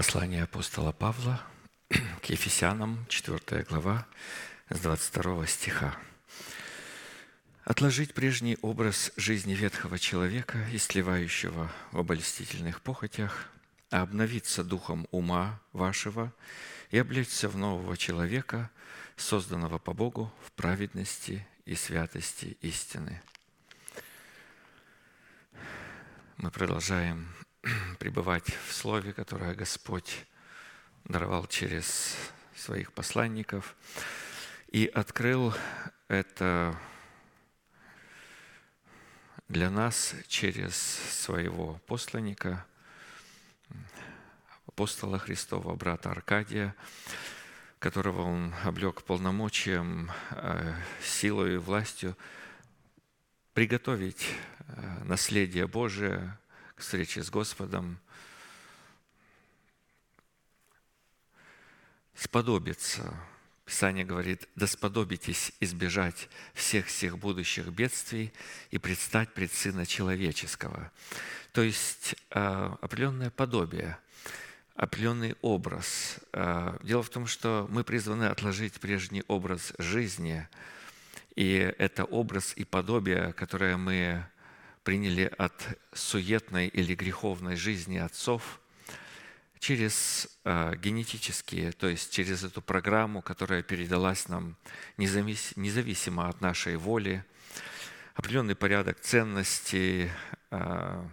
Послание апостола Павла к Ефесянам, 4 глава, с 22 стиха. «Отложить прежний образ жизни ветхого человека, истлевающего в обольстительных похотях, а обновиться духом ума вашего и облечься в нового человека, созданного по Богу в праведности и святости истины». Мы продолжаем пребывать в Слове, которое Господь даровал через своих посланников, и открыл это для нас через своего посланника, апостола Христова, брата Аркадия, которого он облег полномочием, э, силой и властью приготовить э, наследие Божие к встрече с Господом, сподобиться. Писание говорит, да сподобитесь избежать всех всех будущих бедствий и предстать пред Сына Человеческого. То есть э, определенное подобие, определенный образ. Э, дело в том, что мы призваны отложить прежний образ жизни, и это образ и подобие, которое мы приняли от суетной или греховной жизни отцов через э, генетические, то есть через эту программу, которая передалась нам независимо от нашей воли, определенный порядок ценностей, э,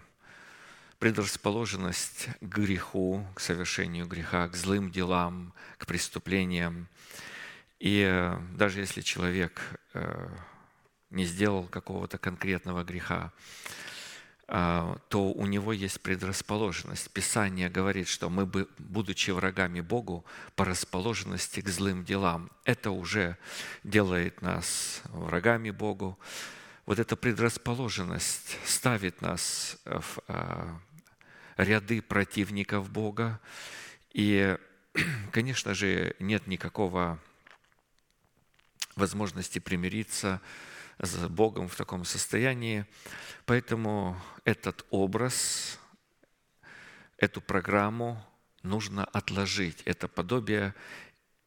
предрасположенность к греху, к совершению греха, к злым делам, к преступлениям. И э, даже если человек не сделал какого-то конкретного греха, а, то у него есть предрасположенность. Писание говорит, что мы, будучи врагами Богу, по расположенности к злым делам, это уже делает нас врагами Богу. Вот эта предрасположенность ставит нас в а, ряды противников Бога. И, конечно же, нет никакого возможности примириться Богом в таком состоянии. Поэтому этот образ, эту программу нужно отложить, это подобие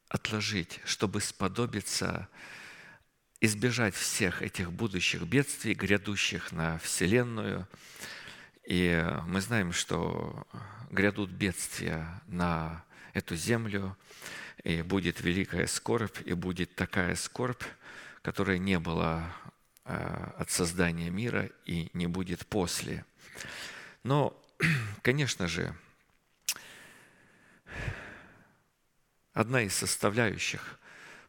отложить, чтобы сподобиться избежать всех этих будущих бедствий, грядущих на Вселенную. И мы знаем, что грядут бедствия на эту землю, и будет великая скорбь, и будет такая скорбь, которая не была а, от создания мира и не будет после. Но, конечно же, одна из составляющих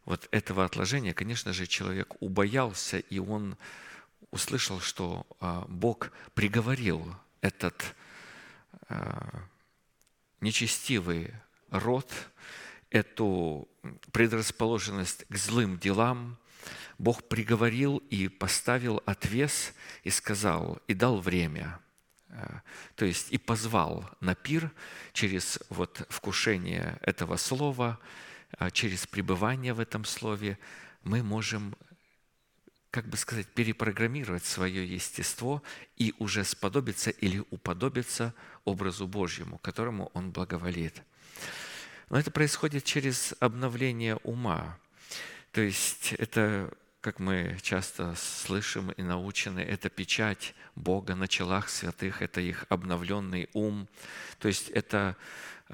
вот этого отложения, конечно же, человек убоялся, и он услышал, что а, Бог приговорил этот а, нечестивый род, эту предрасположенность к злым делам, Бог приговорил и поставил отвес и сказал, и дал время, э, то есть и позвал на пир через вот вкушение этого слова, э, через пребывание в этом слове, мы можем как бы сказать, перепрограммировать свое естество и уже сподобиться или уподобиться образу Божьему, которому Он благоволит. Но это происходит через обновление ума. То есть это как мы часто слышим и научены, это печать Бога на челах святых, это их обновленный ум. То есть это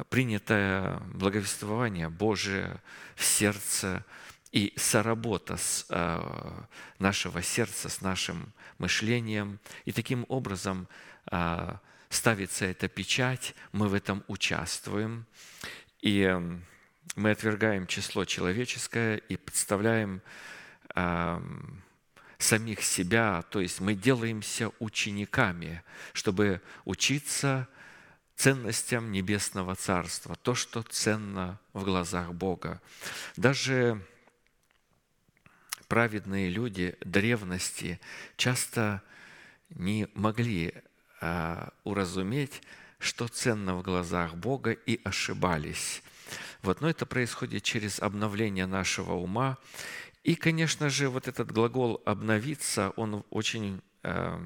принятое благовествование Божие в сердце и соработа с э, нашего сердца, с нашим мышлением. И таким образом э, ставится эта печать, мы в этом участвуем. И мы отвергаем число человеческое и представляем самих себя, то есть мы делаемся учениками, чтобы учиться ценностям Небесного Царства, то, что ценно в глазах Бога. Даже праведные люди древности часто не могли а, уразуметь, что ценно в глазах Бога, и ошибались. Вот, но это происходит через обновление нашего ума и, конечно же, вот этот глагол «обновиться», он очень э,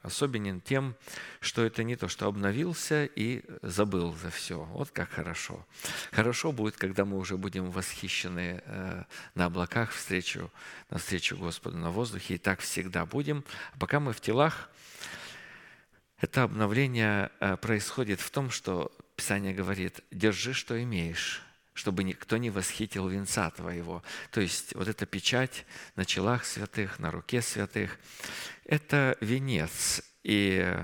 особенен тем, что это не то, что обновился и забыл за все. Вот как хорошо. Хорошо будет, когда мы уже будем восхищены э, на облаках встречу, на встречу Господу на воздухе, и так всегда будем. А пока мы в телах, это обновление э, происходит в том, что Писание говорит, держи, что имеешь, чтобы никто не восхитил венца твоего. То есть вот эта печать на челах святых, на руке святых, это венец. И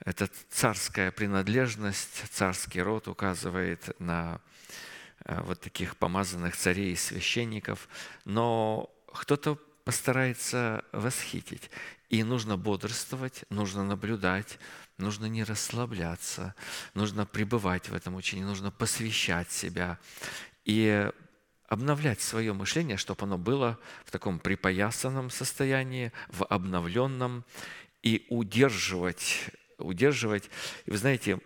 эта царская принадлежность, царский род указывает на э, вот таких помазанных царей и священников. Но кто-то постарается восхитить. И нужно бодрствовать, нужно наблюдать, нужно не расслабляться, нужно пребывать в этом учении, нужно посвящать себя и обновлять свое мышление, чтобы оно было в таком припоясанном состоянии, в обновленном, и удерживать, удерживать. И вы знаете,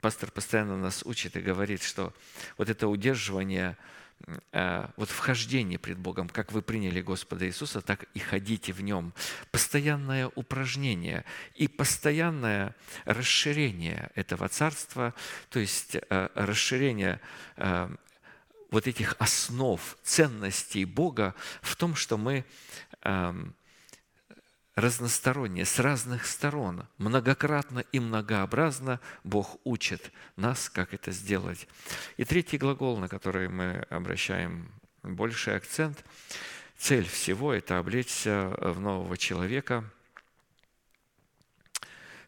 пастор постоянно нас учит и говорит, что вот это удерживание – вот вхождение пред Богом, как вы приняли Господа Иисуса, так и ходите в Нем. Постоянное упражнение и постоянное расширение этого царства, то есть э, расширение э, вот этих основ, ценностей Бога в том, что мы разностороннее, с разных сторон, многократно и многообразно Бог учит нас, как это сделать. И третий глагол, на который мы обращаем больший акцент, цель всего – это облечься в нового человека,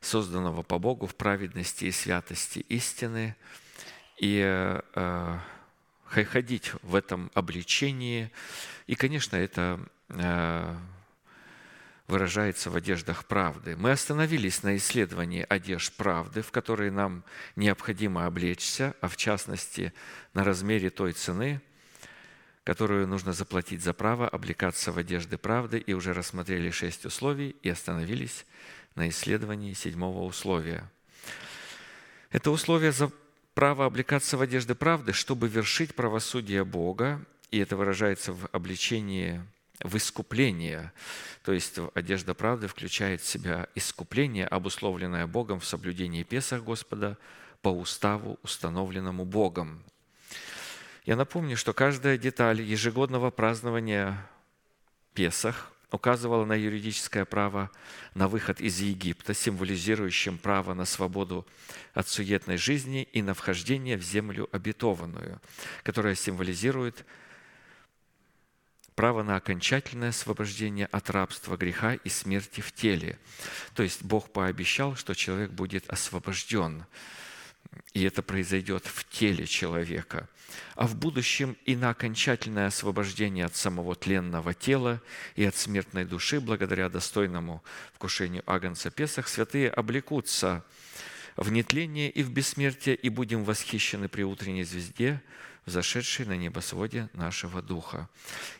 созданного по Богу в праведности и святости истины, и э, ходить в этом обличении. И, конечно, это э, выражается в одеждах правды. Мы остановились на исследовании одежд правды, в которые нам необходимо облечься, а в частности на размере той цены, которую нужно заплатить за право облекаться в одежды правды, и уже рассмотрели шесть условий и остановились на исследовании седьмого условия. Это условие за право облекаться в одежды правды, чтобы вершить правосудие Бога, и это выражается в обличении в искупление. То есть одежда правды включает в себя искупление, обусловленное Богом в соблюдении Песах Господа по уставу, установленному Богом. Я напомню, что каждая деталь ежегодного празднования Песах указывала на юридическое право на выход из Египта, символизирующим право на свободу от суетной жизни и на вхождение в землю обетованную, которая символизирует право на окончательное освобождение от рабства греха и смерти в теле. То есть Бог пообещал, что человек будет освобожден, и это произойдет в теле человека. А в будущем и на окончательное освобождение от самого тленного тела и от смертной души, благодаря достойному вкушению Агнца Песах, святые облекутся в нетление и в бессмертие, и будем восхищены при утренней звезде, взошедший на небосводе нашего Духа.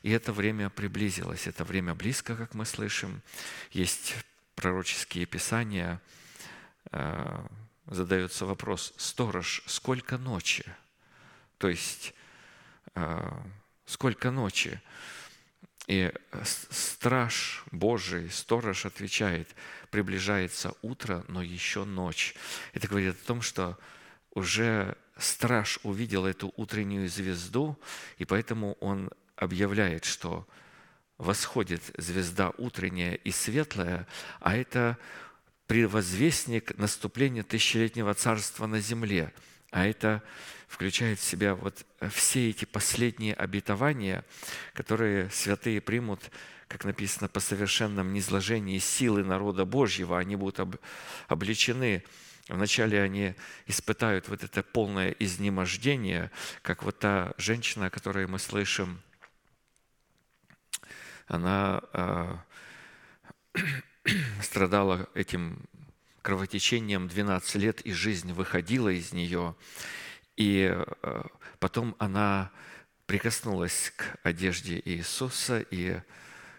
И это время приблизилось, это время близко, как мы слышим. Есть пророческие писания, э, задается вопрос, сторож, сколько ночи? То есть, э, сколько ночи? И страж Божий, сторож отвечает, приближается утро, но еще ночь. Это говорит о том, что уже страж увидел эту утреннюю звезду, и поэтому он объявляет, что восходит звезда утренняя и светлая, а это предвозвестник наступления тысячелетнего царства на земле. А это включает в себя вот все эти последние обетования, которые святые примут, как написано, по совершенном низложении силы народа Божьего. Они будут обличены Вначале они испытают вот это полное изнемождение, как вот та женщина, о которой мы слышим, она э, страдала этим кровотечением 12 лет, и жизнь выходила из нее. И э, потом она прикоснулась к одежде Иисуса, и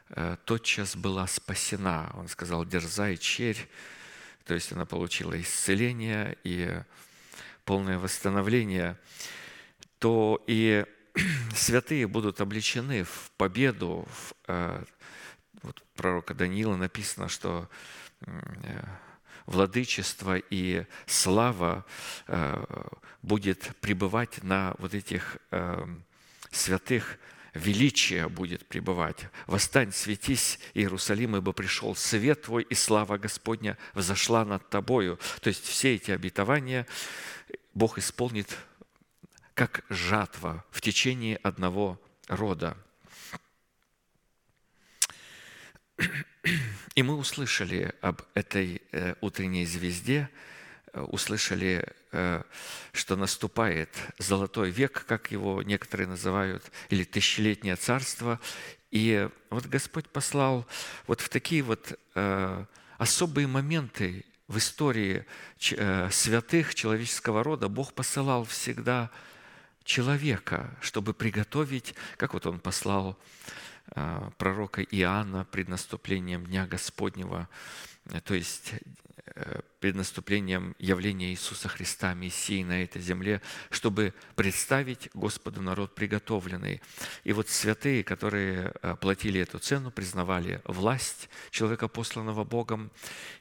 э, тотчас была спасена. Он сказал, дерзай, черь, то есть она получила исцеление и полное восстановление, то и святые будут обличены в победу. В, э, вот пророка Даниила написано, что владычество и слава будет пребывать на вот этих святых величие будет пребывать. «Восстань, светись, Иерусалим, ибо пришел свет Твой, и слава Господня взошла над Тобою». То есть все эти обетования Бог исполнит как жатва в течение одного рода. И мы услышали об этой э, утренней звезде, услышали Э, что наступает золотой век, как его некоторые называют, или тысячелетнее царство. И вот Господь послал вот в такие вот э, особые моменты в истории э, святых человеческого рода Бог посылал всегда человека, чтобы приготовить, как вот Он послал пророка Иоанна пред наступлением Дня Господнего, то есть перед наступлением явления Иисуса Христа, Мессии на этой земле, чтобы представить Господу народ приготовленный. И вот святые, которые э, платили эту цену, признавали власть человека, посланного Богом,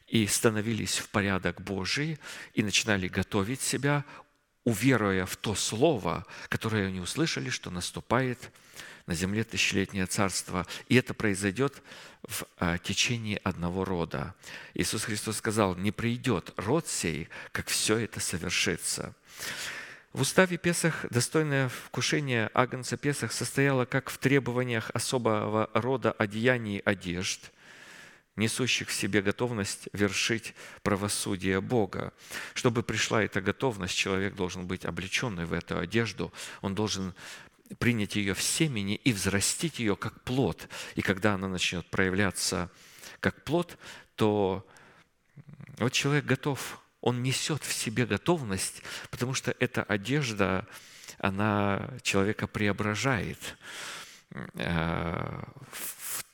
и становились в порядок Божий, и начинали готовить себя, уверуя в то слово, которое они услышали, что наступает на земле тысячелетнее царство. И это произойдет в а, течение одного рода. Иисус Христос сказал, не придет род сей, как все это совершится. В уставе Песах достойное вкушение Агнца Песах состояло как в требованиях особого рода одеяний одежд, несущих в себе готовность вершить правосудие Бога. Чтобы пришла эта готовность, человек должен быть облеченный в эту одежду, он должен принять ее в семени и взрастить ее как плод. И когда она начнет проявляться как плод, то вот человек готов, он несет в себе готовность, потому что эта одежда, она человека преображает э, в,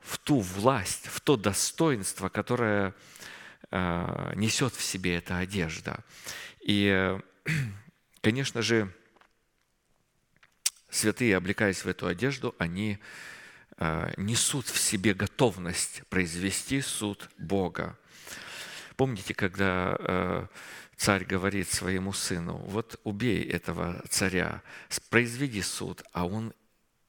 в ту власть, в то достоинство, которое э, несет в себе эта одежда. И, конечно же, святые, облекаясь в эту одежду, они э, несут в себе готовность произвести суд Бога. Помните, когда э, царь говорит своему сыну, вот убей этого царя, произведи суд, а он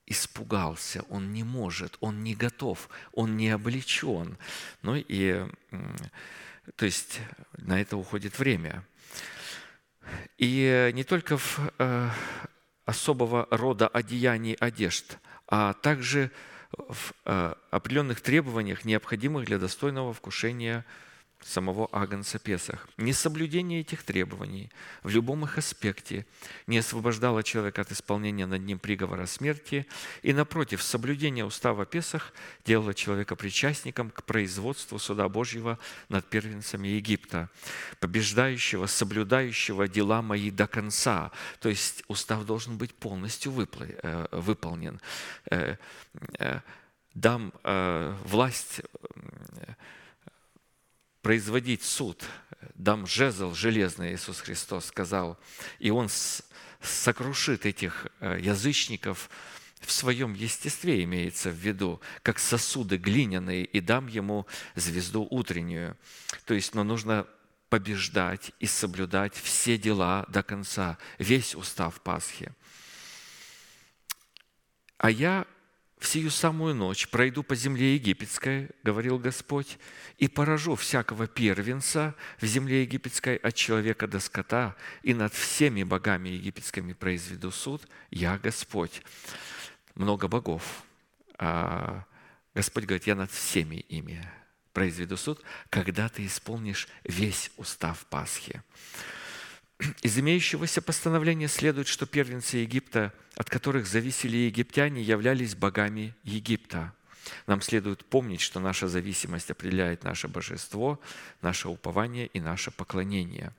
испугался, он не может, он не готов, он не облечен. Ну и, то есть, на это уходит время. И не только в э, особого рода одеяний одежд, а также в э, определенных требованиях, необходимых для достойного вкушения самого Агнца Песах. Несоблюдение этих требований в любом их аспекте не освобождало человека от исполнения над ним приговора смерти, и, напротив, соблюдение устава Песах делало человека причастником к производству суда Божьего над первенцами Египта, побеждающего, соблюдающего дела мои до конца. То есть устав должен быть полностью э, выполнен. Э, э, дам власть производить суд. Дам жезл железный, Иисус Христос сказал, и Он сокрушит этих э, язычников в своем естестве имеется в виду, как сосуды глиняные, и дам ему звезду утреннюю. То есть, но нужно побеждать и соблюдать все дела до конца, весь устав Пасхи. А я в сию самую ночь пройду по земле египетской, говорил Господь, и поражу всякого первенца в земле египетской от человека до скота, и над всеми богами египетскими произведу суд, я Господь. Много богов. А Господь говорит, я над всеми ими произведу суд, когда ты исполнишь весь устав Пасхи. Из имеющегося постановления следует, что первенцы Египта, от которых зависели египтяне, являлись богами Египта. Нам следует помнить, что наша зависимость определяет наше божество, наше упование и наше поклонение.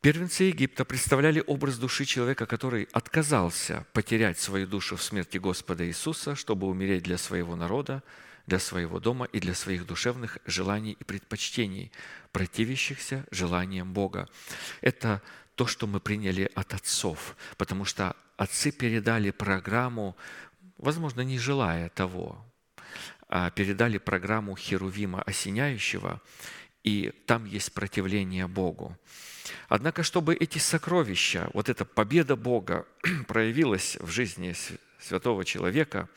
Первенцы Египта представляли образ души человека, который отказался потерять свою душу в смерти Господа Иисуса, чтобы умереть для своего народа, для своего дома и для своих душевных желаний и предпочтений, противящихся желаниям Бога. Это то, что мы приняли от отцов, потому что отцы передали программу, возможно, не желая того. а, передали программу Херувима Осеняющего, и там есть противление Богу. Однако, чтобы эти сокровища, вот эта победа Бога проявилась в жизни святого человека,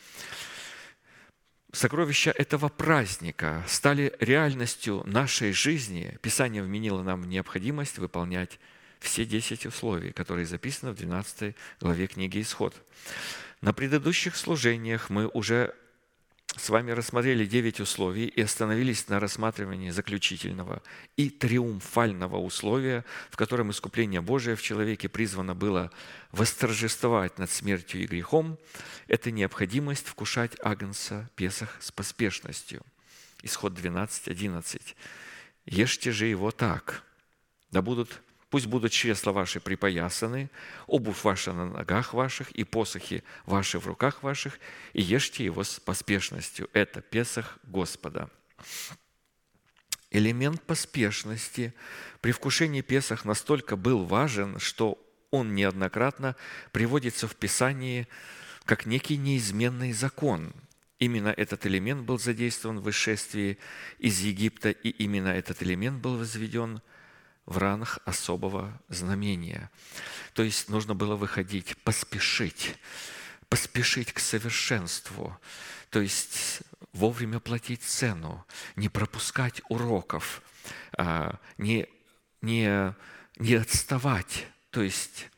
сокровища этого праздника стали реальностью нашей жизни, Писание вменило нам необходимость выполнять все 10 условий, которые записаны в 12 главе книги «Исход». На предыдущих служениях мы уже с вами рассмотрели девять условий и остановились на рассматривании заключительного и триумфального условия, в котором искупление Божие в человеке призвано было восторжествовать над смертью и грехом. Это необходимость вкушать Агнца Песах с поспешностью. Исход 12, 11. «Ешьте же его так, да будут Пусть будут чресла ваши припоясаны, обувь ваша на ногах ваших и посохи ваши в руках ваших, и ешьте его с поспешностью. Это Песах Господа. Элемент поспешности при вкушении Песах настолько был важен, что он неоднократно приводится в Писании как некий неизменный закон. Именно этот элемент был задействован в вышествии из Египта, и именно этот элемент был возведен – в ранах особого знамения. То есть нужно было выходить, поспешить, поспешить к совершенству, то есть вовремя платить цену, не пропускать уроков, а, не, не, не отставать, то есть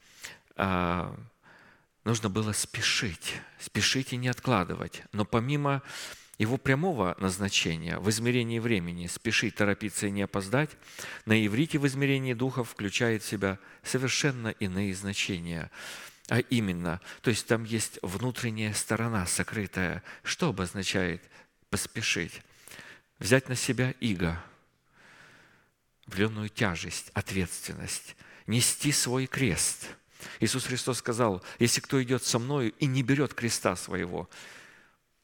а, нужно было спешить, спешить и не откладывать. Но помимо его прямого назначения в измерении времени спешить, торопиться и не опоздать, на иврите в измерении духов включает в себя совершенно иные значения. А именно, то есть там есть внутренняя сторона сокрытая. Что обозначает поспешить? Взять на себя иго, вленную тяжесть, ответственность, нести свой крест. Иисус Христос сказал, если кто идет со мною и не берет креста своего,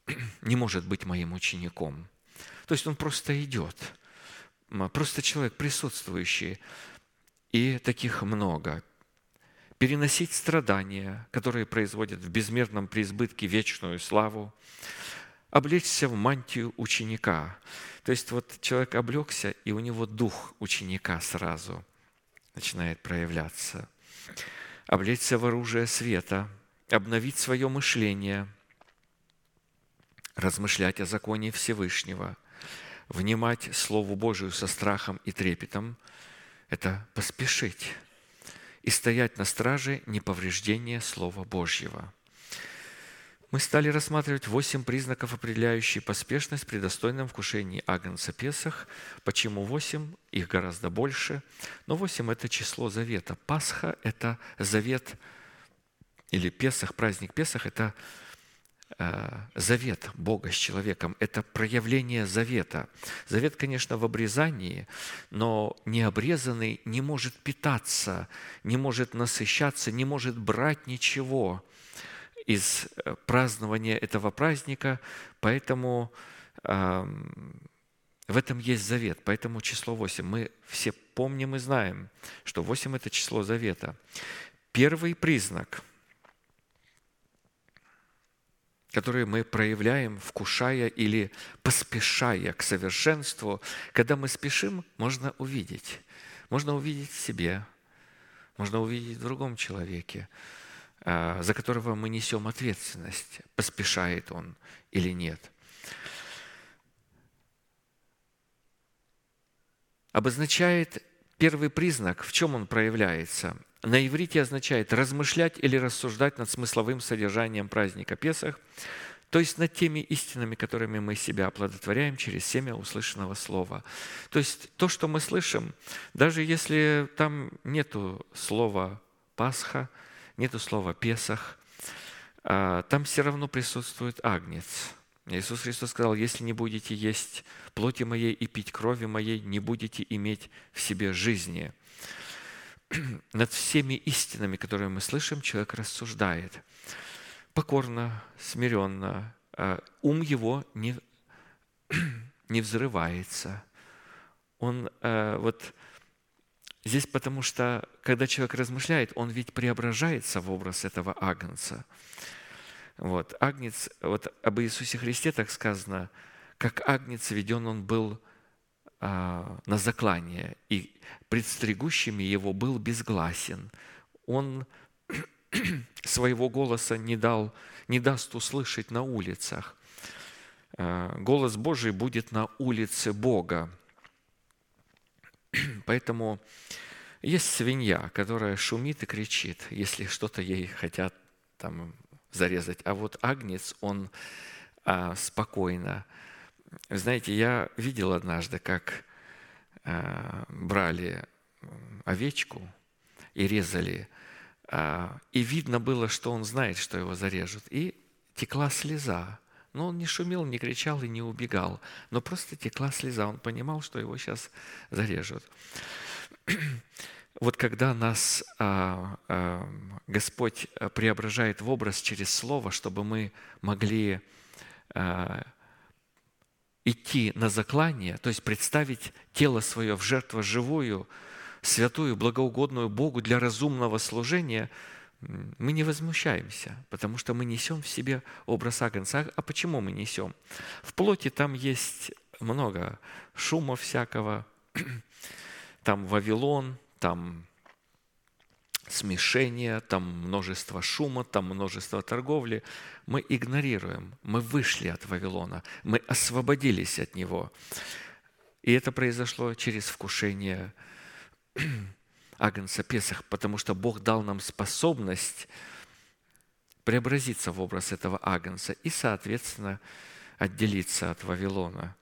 не может быть моим учеником. То есть он просто идет, просто человек присутствующий. И таких много. Переносить страдания, которые производят в безмерном преизбытке вечную славу, облечься в мантию ученика. То есть вот человек облегся, и у него дух ученика сразу начинает проявляться. Облечься в оружие света, обновить свое мышление – размышлять о законе Всевышнего, внимать Слову Божию со страхом и трепетом – это поспешить и стоять на страже неповреждения Слова Божьего. Мы стали рассматривать восемь признаков, определяющих поспешность при достойном вкушении Агнца Песах. Почему восемь? Их гораздо больше. Но восемь – это число завета. Пасха – это завет, или Песах, праздник Песах – это завет Бога с человеком – это проявление завета. Завет, конечно, в обрезании, но необрезанный не может питаться, не может насыщаться, не может брать ничего из э, празднования этого праздника, поэтому эм, в этом есть завет, поэтому число 8. Мы все помним и знаем, что 8 – это число завета. Первый признак – которые мы проявляем, вкушая или поспешая к совершенству. Когда мы спешим, можно увидеть. Можно увидеть в себе, можно увидеть в другом человеке, а, за которого мы несем ответственность, поспешает он или нет. Обозначает первый признак, в чем он проявляется – на иврите означает размышлять или рассуждать над смысловым содержанием праздника Песах, то есть над теми истинами, которыми мы себя оплодотворяем через семя услышанного слова. То есть то, что мы слышим, даже если там нету слова Пасха, нету слова Песах, а, там все равно присутствует Агнец. Иисус Христос сказал, если не будете есть плоти моей и пить крови моей, не будете иметь в себе жизни. над всеми истинами, которые мы слышим, человек рассуждает. Покорно, смиренно. А ум его не, не взрывается. Он э, вот здесь потому что, когда человек размышляет, он ведь преображается в образ этого агнца. Вот. Агнец, вот об Иисусе Христе так сказано, как агнец веден он был а, на заклание, и предстригущими его был безгласен. Он своего голоса не, дал, не даст услышать на улицах. А, голос Божий будет на улице Бога. Поэтому есть свинья, которая шумит и кричит, если что-то ей хотят там зарезать. А вот агнец, он а, спокойно. Знаете, я видел однажды, как а, брали овечку и резали, а, и видно было, что он знает, что его зарежут. И текла слеза. Но он не шумел, не кричал и не убегал. Но просто текла слеза. Он понимал, что его сейчас зарежут. Вот когда нас а, а, Господь преображает в образ через Слово, чтобы мы могли а, идти на заклание, то есть представить тело свое в жертву живую, святую, благоугодную Богу для разумного служения, мы не возмущаемся, потому что мы несем в себе образ Агнца. А почему мы несем? В плоти там есть много шума всякого, там Вавилон, там смешение, там множество шума, там множество торговли. Мы игнорируем, мы вышли от Вавилона, мы освободились от него. И это произошло через вкушение Агнца Песах, потому что Бог дал нам способность преобразиться в образ этого Агнца и, соответственно, отделиться от Вавилона.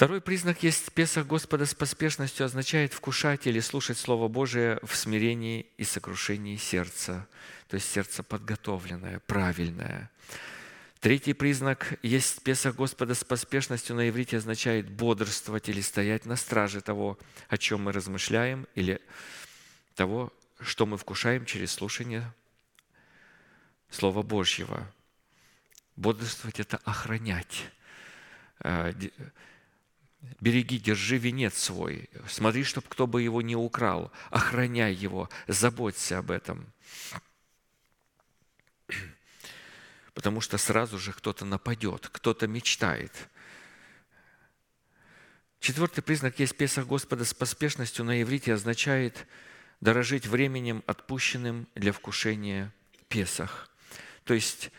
Второй признак есть Песах Господа с поспешностью означает вкушать или слушать Слово Божие в смирении и сокрушении сердца, то есть сердце подготовленное, правильное. Третий признак есть Песах Господа с поспешностью на иврите означает бодрствовать или стоять на страже того, о чем мы размышляем, или того, что мы вкушаем через слушание Слова Божьего. Бодрствовать – это охранять, э, Береги, держи венец свой. Смотри, чтобы кто бы его не украл. Охраняй его, заботься об этом. Потому что сразу же кто-то нападет, кто-то мечтает. Четвертый признак есть Песах Господа с поспешностью на иврите означает дорожить временем, отпущенным для вкушения Песах. То есть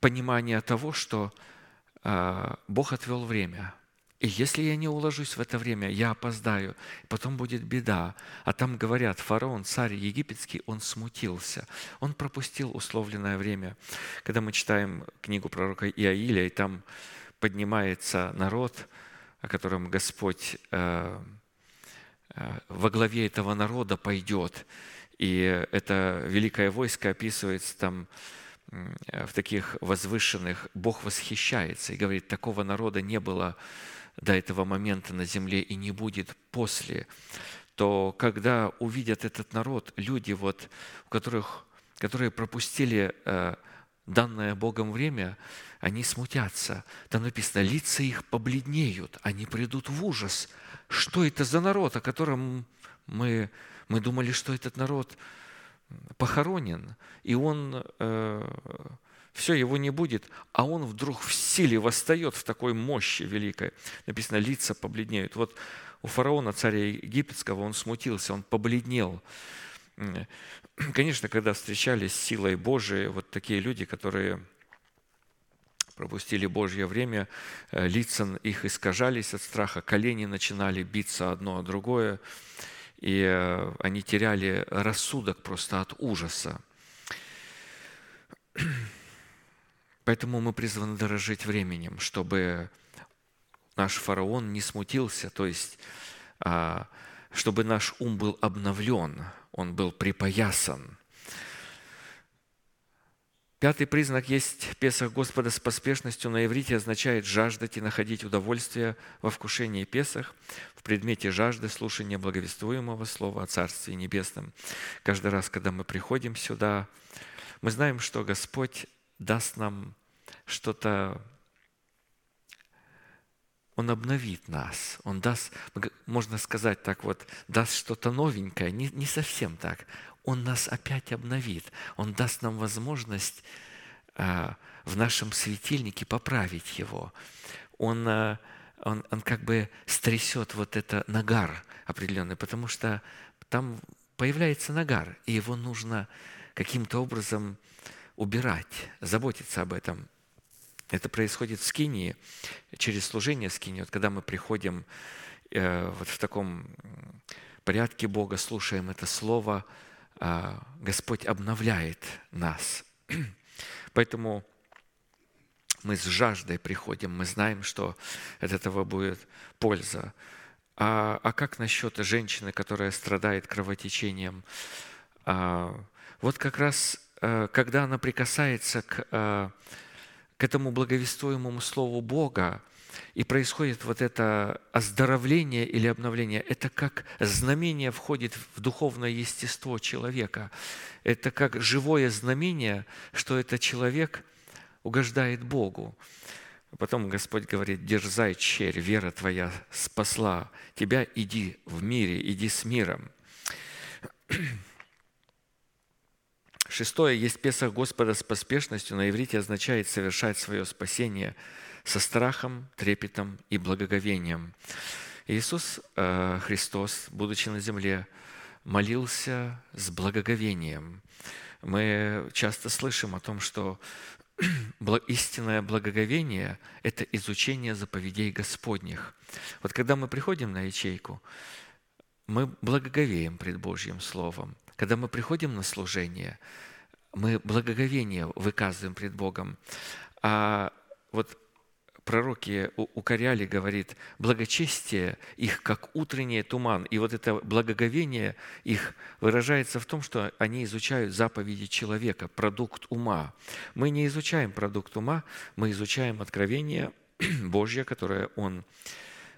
понимание того, что а, Бог отвел время – и если я не уложусь в это время, я опоздаю, потом будет беда. А там говорят, фараон, царь египетский, он смутился. Он пропустил условленное время. Когда мы читаем книгу пророка Иаиля, и там поднимается народ, о котором Господь э, э, во главе этого народа пойдет. И это великое войско описывается там в таких возвышенных, Бог восхищается и говорит, такого народа не было до этого момента на земле и не будет после, то когда увидят этот народ, люди, вот, у которых, которые пропустили э, данное Богом время, они смутятся. Там написано, лица их побледнеют, они придут в ужас. Что это за народ, о котором мы, мы думали, что этот народ похоронен, и он э, все, его не будет, а он вдруг в силе восстает в такой мощи великой. Написано, лица побледнеют. Вот у фараона, царя египетского, он смутился, он побледнел. Конечно, когда встречались с силой Божией, вот такие люди, которые пропустили Божье время, э, лица их искажались от страха, колени начинали биться одно о другое, и э, они теряли рассудок просто от ужаса. Поэтому мы призваны дорожить временем, чтобы наш фараон не смутился, то есть а, чтобы наш ум был обновлен, он был припоясан. Пятый признак есть Песах Господа с поспешностью на иврите означает жаждать и находить удовольствие во вкушении Песах, в предмете жажды слушания благовествуемого слова о Царстве Небесном. Каждый раз, когда мы приходим сюда, мы знаем, что Господь даст нам что-то, Он обновит нас, Он даст, можно сказать так вот, даст что-то новенькое, не, не совсем так. Он нас опять обновит, Он даст нам возможность а, в нашем светильнике поправить его. он, э, он, он как бы стрясет вот это нагар определенный, потому что там появляется нагар, и его нужно каким-то образом убирать, заботиться об этом. Это происходит в скинии, через служение скинии. Вот когда мы приходим э, вот в таком порядке Бога, слушаем это Слово, э, Господь обновляет нас. Поэтому мы с жаждой приходим, мы знаем, что от этого будет польза. А, а как насчет женщины, которая страдает кровотечением? А, вот как раз, когда она прикасается к, а, к этому благовествуемому Слову Бога, и происходит вот это оздоровление или обновление, это как знамение входит в духовное естество человека. Это как живое знамение, что этот человек угождает Богу. Потом Господь говорит, дерзай, черь, вера твоя спасла тебя, иди в мире, иди с миром. Шестое. Есть Песах Господа с поспешностью. На иврите означает совершать свое спасение со страхом, трепетом и благоговением. Иисус э, Христос, будучи на земле, молился с благоговением. Мы часто слышим о том, что истинное благоговение – это изучение заповедей Господних. Вот когда мы приходим на ячейку, мы благоговеем пред Божьим Словом. Когда мы приходим на служение, мы благоговение выказываем пред Богом. А вот пророки укоряли, говорит, благочестие их, как утренний туман. И вот это благоговение их выражается в том, что они изучают заповеди человека, продукт ума. Мы не изучаем продукт ума, мы изучаем откровение Божье, которое Он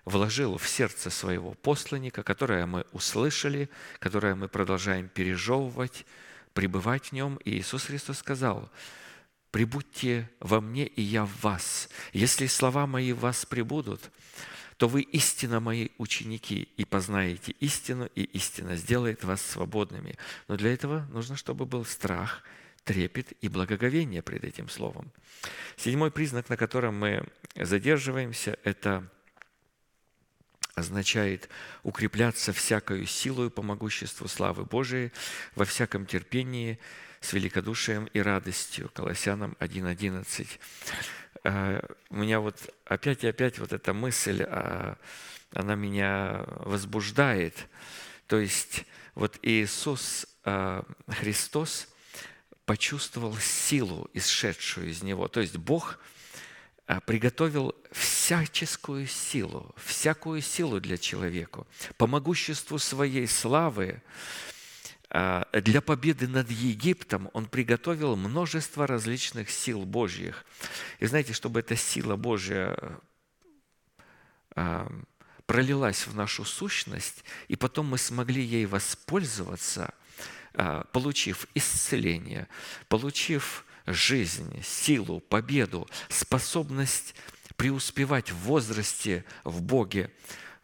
вложил в сердце своего посланника, которое мы услышали, которое мы продолжаем пережевывать, пребывать в нем. И Иисус Христос сказал – прибудьте во мне, и я в вас. Если слова мои в вас прибудут, то вы истинно мои ученики, и познаете истину, и истина сделает вас свободными. Но для этого нужно, чтобы был страх, трепет и благоговение пред этим словом. Седьмой признак, на котором мы задерживаемся, это означает укрепляться всякою силою по могуществу славы Божией во всяком терпении, с великодушием и радостью. Колоссянам 1.11. Э, у меня вот опять и опять вот эта мысль, а, она меня возбуждает. То есть вот Иисус э, Христос почувствовал силу, исшедшую из Него. То есть Бог приготовил всяческую силу, всякую силу для человека. По могуществу своей славы а, для победы над Египтом он приготовил множество различных сил Божьих. И знаете, чтобы эта сила Божья а, пролилась в нашу сущность, и потом мы смогли ей воспользоваться, получив исцеление, получив жизнь, силу, победу, способность преуспевать в возрасте в Боге,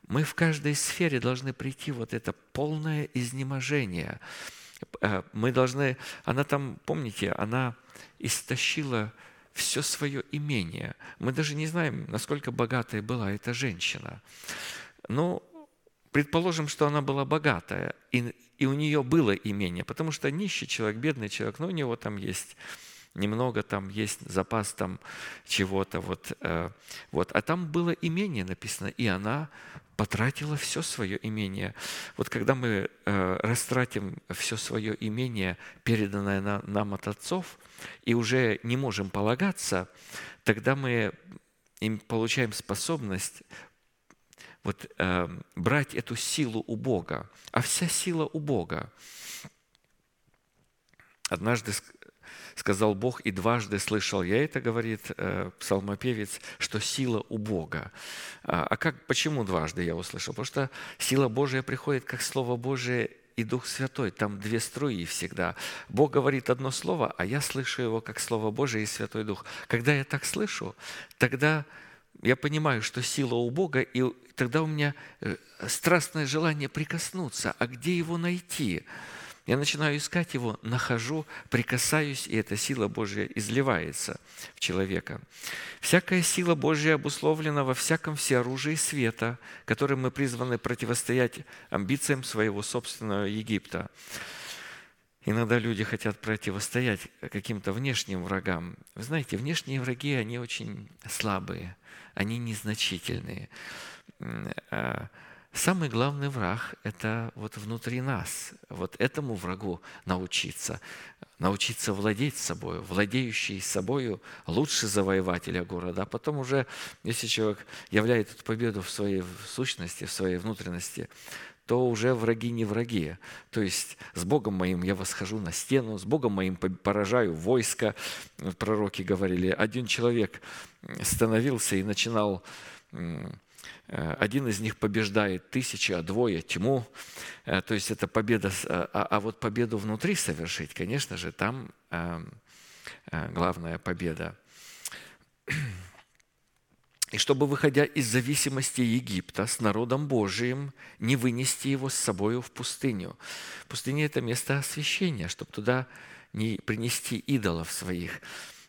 мы в каждой сфере должны прийти вот это полное изнеможение. Э, мы должны, она там, помните, она истощила все свое имение. Мы даже не знаем, насколько богатой была эта женщина. Но предположим, что она была богатая, и, и у нее было имение, потому что нищий человек, бедный человек, но у него там есть немного там есть запас там чего-то, вот, э, вот. А там было имение написано, и она потратила все свое имение. Вот когда мы э, растратим все свое имение, переданное на, нам от отцов, и уже не можем полагаться, тогда мы им получаем способность вот, э, брать эту силу у Бога. А вся сила у Бога. Однажды сказал Бог, и дважды слышал я это, говорит э, псалмопевец, что сила у Бога. А, а как, почему дважды я услышал? Потому что сила Божия приходит как Слово Божие и Дух Святой. Там две струи всегда. Бог говорит одно слово, а я слышу его как Слово Божие и Святой Дух. Когда я так слышу, тогда я понимаю, что сила у Бога, и тогда у меня э, страстное желание прикоснуться. А где его найти? Я начинаю искать его, нахожу, прикасаюсь, и эта сила Божья изливается в человека. Всякая сила Божья обусловлена во всяком всеоружии света, которым мы призваны противостоять амбициям своего собственного Египта. Иногда люди хотят противостоять каким-то внешним врагам. Вы знаете, внешние враги, они очень слабые, они незначительные. Самый главный враг – это вот внутри нас. Вот этому врагу научиться. Научиться владеть собой. Владеющий собою лучше завоевателя города. А потом уже, если человек являет эту победу в своей сущности, в своей внутренности, то уже враги не враги. То есть с Богом моим я восхожу на стену, с Богом моим поражаю войско. Пророки говорили, один человек становился и начинал один из них побеждает тысячи, а двое – тьму. Э, то есть это победа. А, а вот победу внутри совершить, конечно же, там эм, э, главная победа. И чтобы, выходя из зависимости Египта с народом Божиим, не вынести его с собою в пустыню. Пустыня – это место освящения, чтобы туда не принести идолов своих.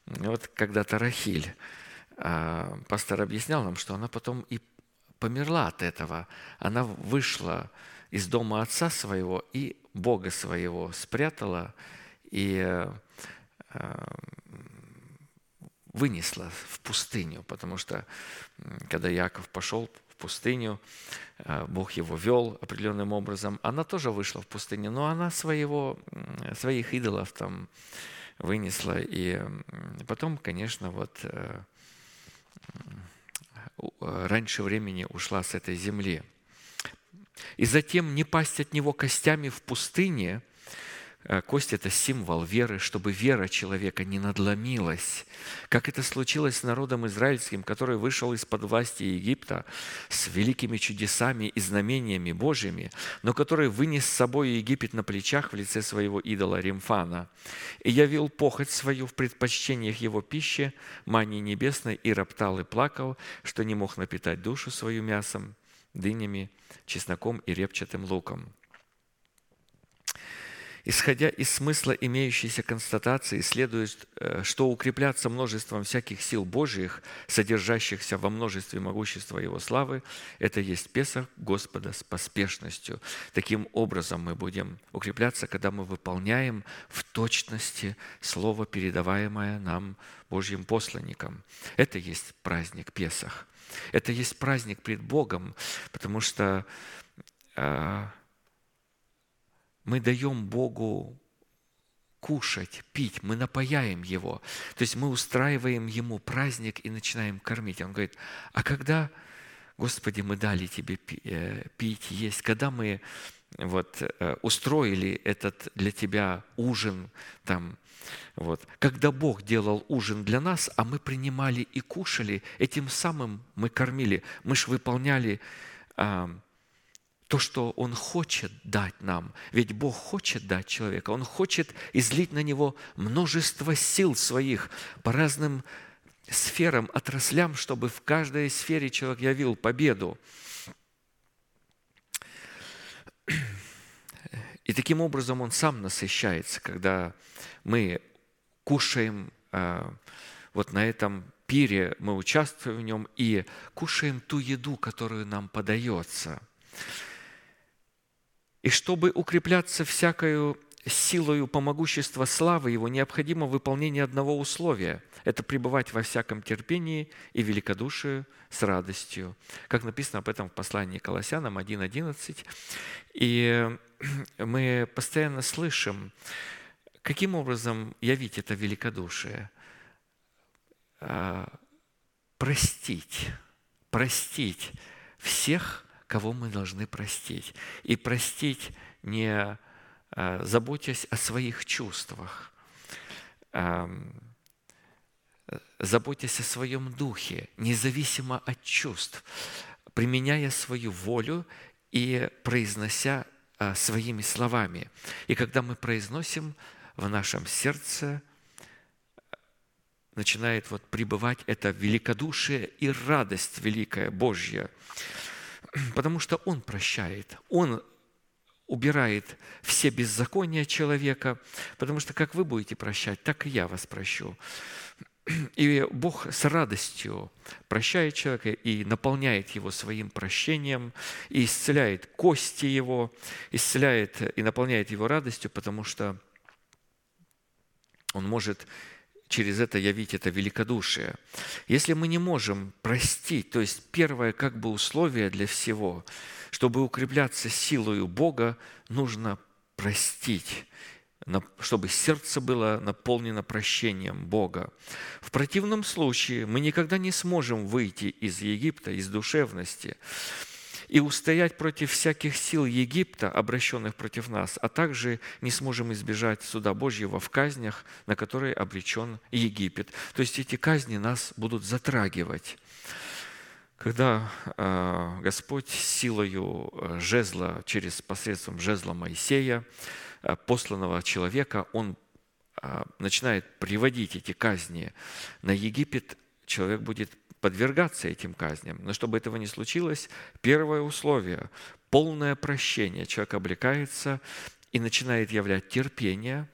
Вот когда-то Рахиль, пастор объяснял нам, что она потом и померла от этого. Она вышла из дома отца своего и Бога своего спрятала и э, вынесла в пустыню, потому что когда Яков пошел в пустыню, э, Бог его вел определенным образом, она тоже вышла в пустыню, но она своего, своих идолов там вынесла. И потом, конечно, вот э, раньше времени ушла с этой земли. И затем не пасть от него костями в пустыне – Э, кость – это символ веры, чтобы вера человека не надломилась. Как это случилось с народом израильским, который вышел из-под власти Египта с великими чудесами и знамениями Божьими, но который вынес с собой Египет на плечах в лице своего идола Римфана и явил похоть свою в предпочтениях его пищи, мании небесной, и роптал и плакал, что не мог напитать душу свою мясом, дынями, чесноком и репчатым луком. Исходя из смысла имеющейся констатации, следует, э, что укрепляться множеством всяких сил Божьих, содержащихся во множестве могущества Его славы, это есть Песах Господа с поспешностью. Таким образом мы будем укрепляться, когда мы выполняем в точности Слово, передаваемое нам Божьим посланником. Это есть праздник Песах. Это есть праздник пред Богом, потому что а, мы даем Богу кушать, пить, мы напаяем Его. То есть мы устраиваем Ему праздник и начинаем кормить. Он говорит, а когда, Господи, мы дали Тебе э, пить, есть, когда мы вот, э, устроили этот для Тебя ужин, там, вот, когда Бог делал ужин для нас, а мы принимали и кушали, этим самым мы кормили, мы же выполняли то, что Он хочет дать нам. Ведь Бог хочет дать человека. Он хочет излить на него множество сил своих по разным сферам, отраслям, чтобы в каждой сфере человек явил победу. И таким образом он сам насыщается, когда мы кушаем а, вот на этом пире, мы участвуем в нем и кушаем ту еду, которую нам подается – и чтобы укрепляться всякою силою по могуществу славы Его, необходимо выполнение одного условия – это пребывать во всяком терпении и великодушии с радостью. Как написано об этом в послании Колоссянам 1.11. И мы постоянно слышим, каким образом явить это великодушие. А, простить, простить всех кого мы должны простить. И простить не а, заботясь о своих чувствах, заботясь о своем духе, независимо от чувств, применяя свою волю и произнося а, своими словами. И когда мы произносим в нашем сердце, начинает вот пребывать это великодушие и радость великая Божья. Потому что Он прощает. Он убирает все беззакония человека, потому что как вы будете прощать, так и я вас прощу. И Бог с радостью прощает человека и наполняет его своим прощением, и исцеляет кости его, исцеляет и наполняет его радостью, потому что он может через это явить это великодушие. Если мы не можем простить, то есть первое как бы условие для всего, чтобы укрепляться силою Бога, нужно простить чтобы сердце было наполнено прощением Бога. В противном случае мы никогда не сможем выйти из Египта, из душевности и устоять против всяких сил Египта, обращенных против нас, а также не сможем избежать суда Божьего в казнях, на которые обречен Египет. То есть эти казни нас будут затрагивать. Когда э, Господь силою э, жезла, через посредством жезла Моисея, Э, посланного человека, он начинает приводить эти казни на Египет, человек будет подвергаться этим казням. Но чтобы этого не случилось, первое условие – полное прощение. Человек облекается и начинает являть терпение,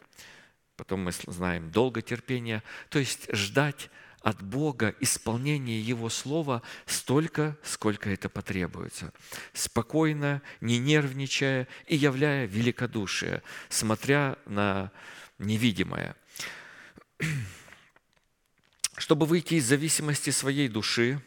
потом мы знаем долготерпение, то есть ждать от Бога исполнение Его Слова столько, сколько это потребуется. Спокойно, не нервничая и являя великодушие, смотря на невидимое. Чтобы выйти из зависимости своей души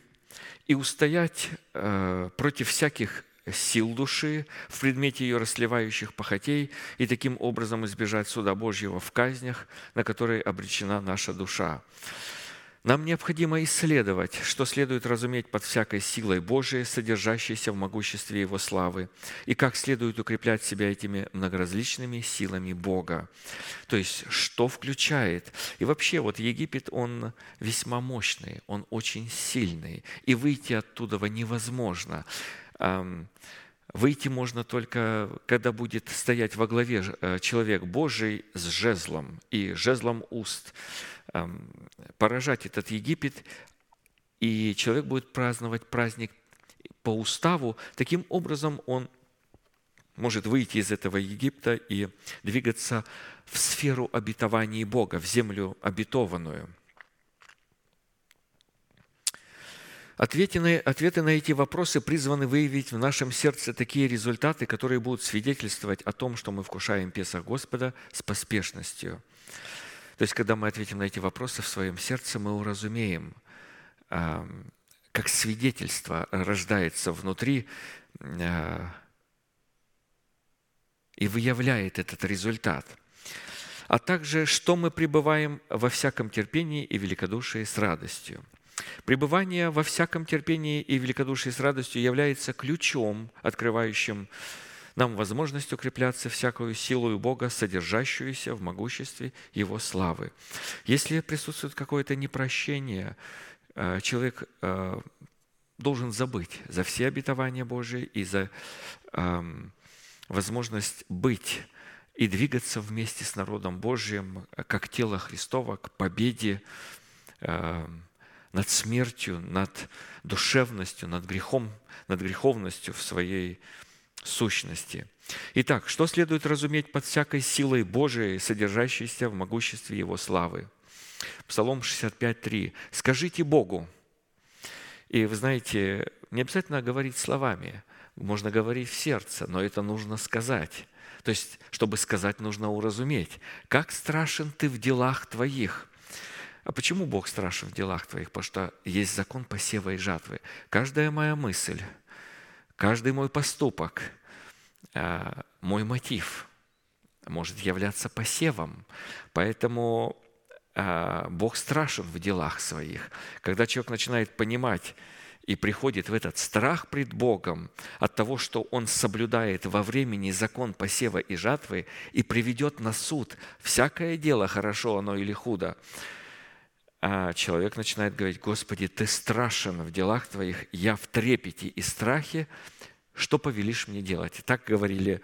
и устоять э, против всяких сил души в предмете ее расливающих похотей и таким образом избежать суда Божьего в казнях, на которые обречена наша душа. Нам необходимо исследовать, что следует разуметь под всякой силой Божией, содержащейся в могуществе Его славы, и как следует укреплять себя этими многоразличными силами Бога. То есть, что включает. И вообще, вот Египет, он весьма мощный, он очень сильный, и выйти оттуда невозможно. Выйти можно только, когда будет стоять во главе э, человек Божий с жезлом и жезлом уст – поражать этот Египет, и человек будет праздновать праздник по уставу. Таким образом, он может выйти из этого Египта и двигаться в сферу обетований Бога, в землю обетованную. Ответы на, ответы на эти вопросы призваны выявить в нашем сердце такие результаты, которые будут свидетельствовать о том, что мы вкушаем Песах Господа с поспешностью – то есть, когда мы ответим на эти вопросы в своем сердце, мы уразумеем, как свидетельство рождается внутри а, и выявляет этот результат. А также, что мы пребываем во всяком терпении и великодушии с радостью. Пребывание во всяком терпении и великодушии с радостью является ключом, открывающим нам возможность укрепляться всякую силу Бога, содержащуюся в могуществе Его славы. Если присутствует какое-то непрощение, э, человек э, должен забыть за все обетования Божии и за эм, возможность быть и двигаться вместе с народом Божьим, как тело Христова, к победе эм, над смертью, над душевностью, над грехом, над греховностью в своей сущности. Итак, что следует разуметь под всякой силой Божией, содержащейся в могуществе Его славы? Псалом 65.3. «Скажите Богу». И вы знаете, не обязательно говорить словами, можно говорить в сердце, но это нужно сказать. То есть, чтобы сказать, нужно уразуметь. «Как страшен ты в делах твоих». А почему Бог страшен в делах твоих? Потому что есть закон посева и жатвы. Каждая моя мысль – Каждый мой поступок, э, мой мотив может являться посевом. Поэтому э, Бог страшен в делах своих. Когда человек начинает понимать и приходит в этот страх пред Богом от того, что он соблюдает во времени закон посева и жатвы и приведет на суд всякое дело, хорошо оно или худо, человек начинает говорить, Господи, Ты страшен в делах Твоих, я в трепете и страхе, что повелишь мне делать? И так говорили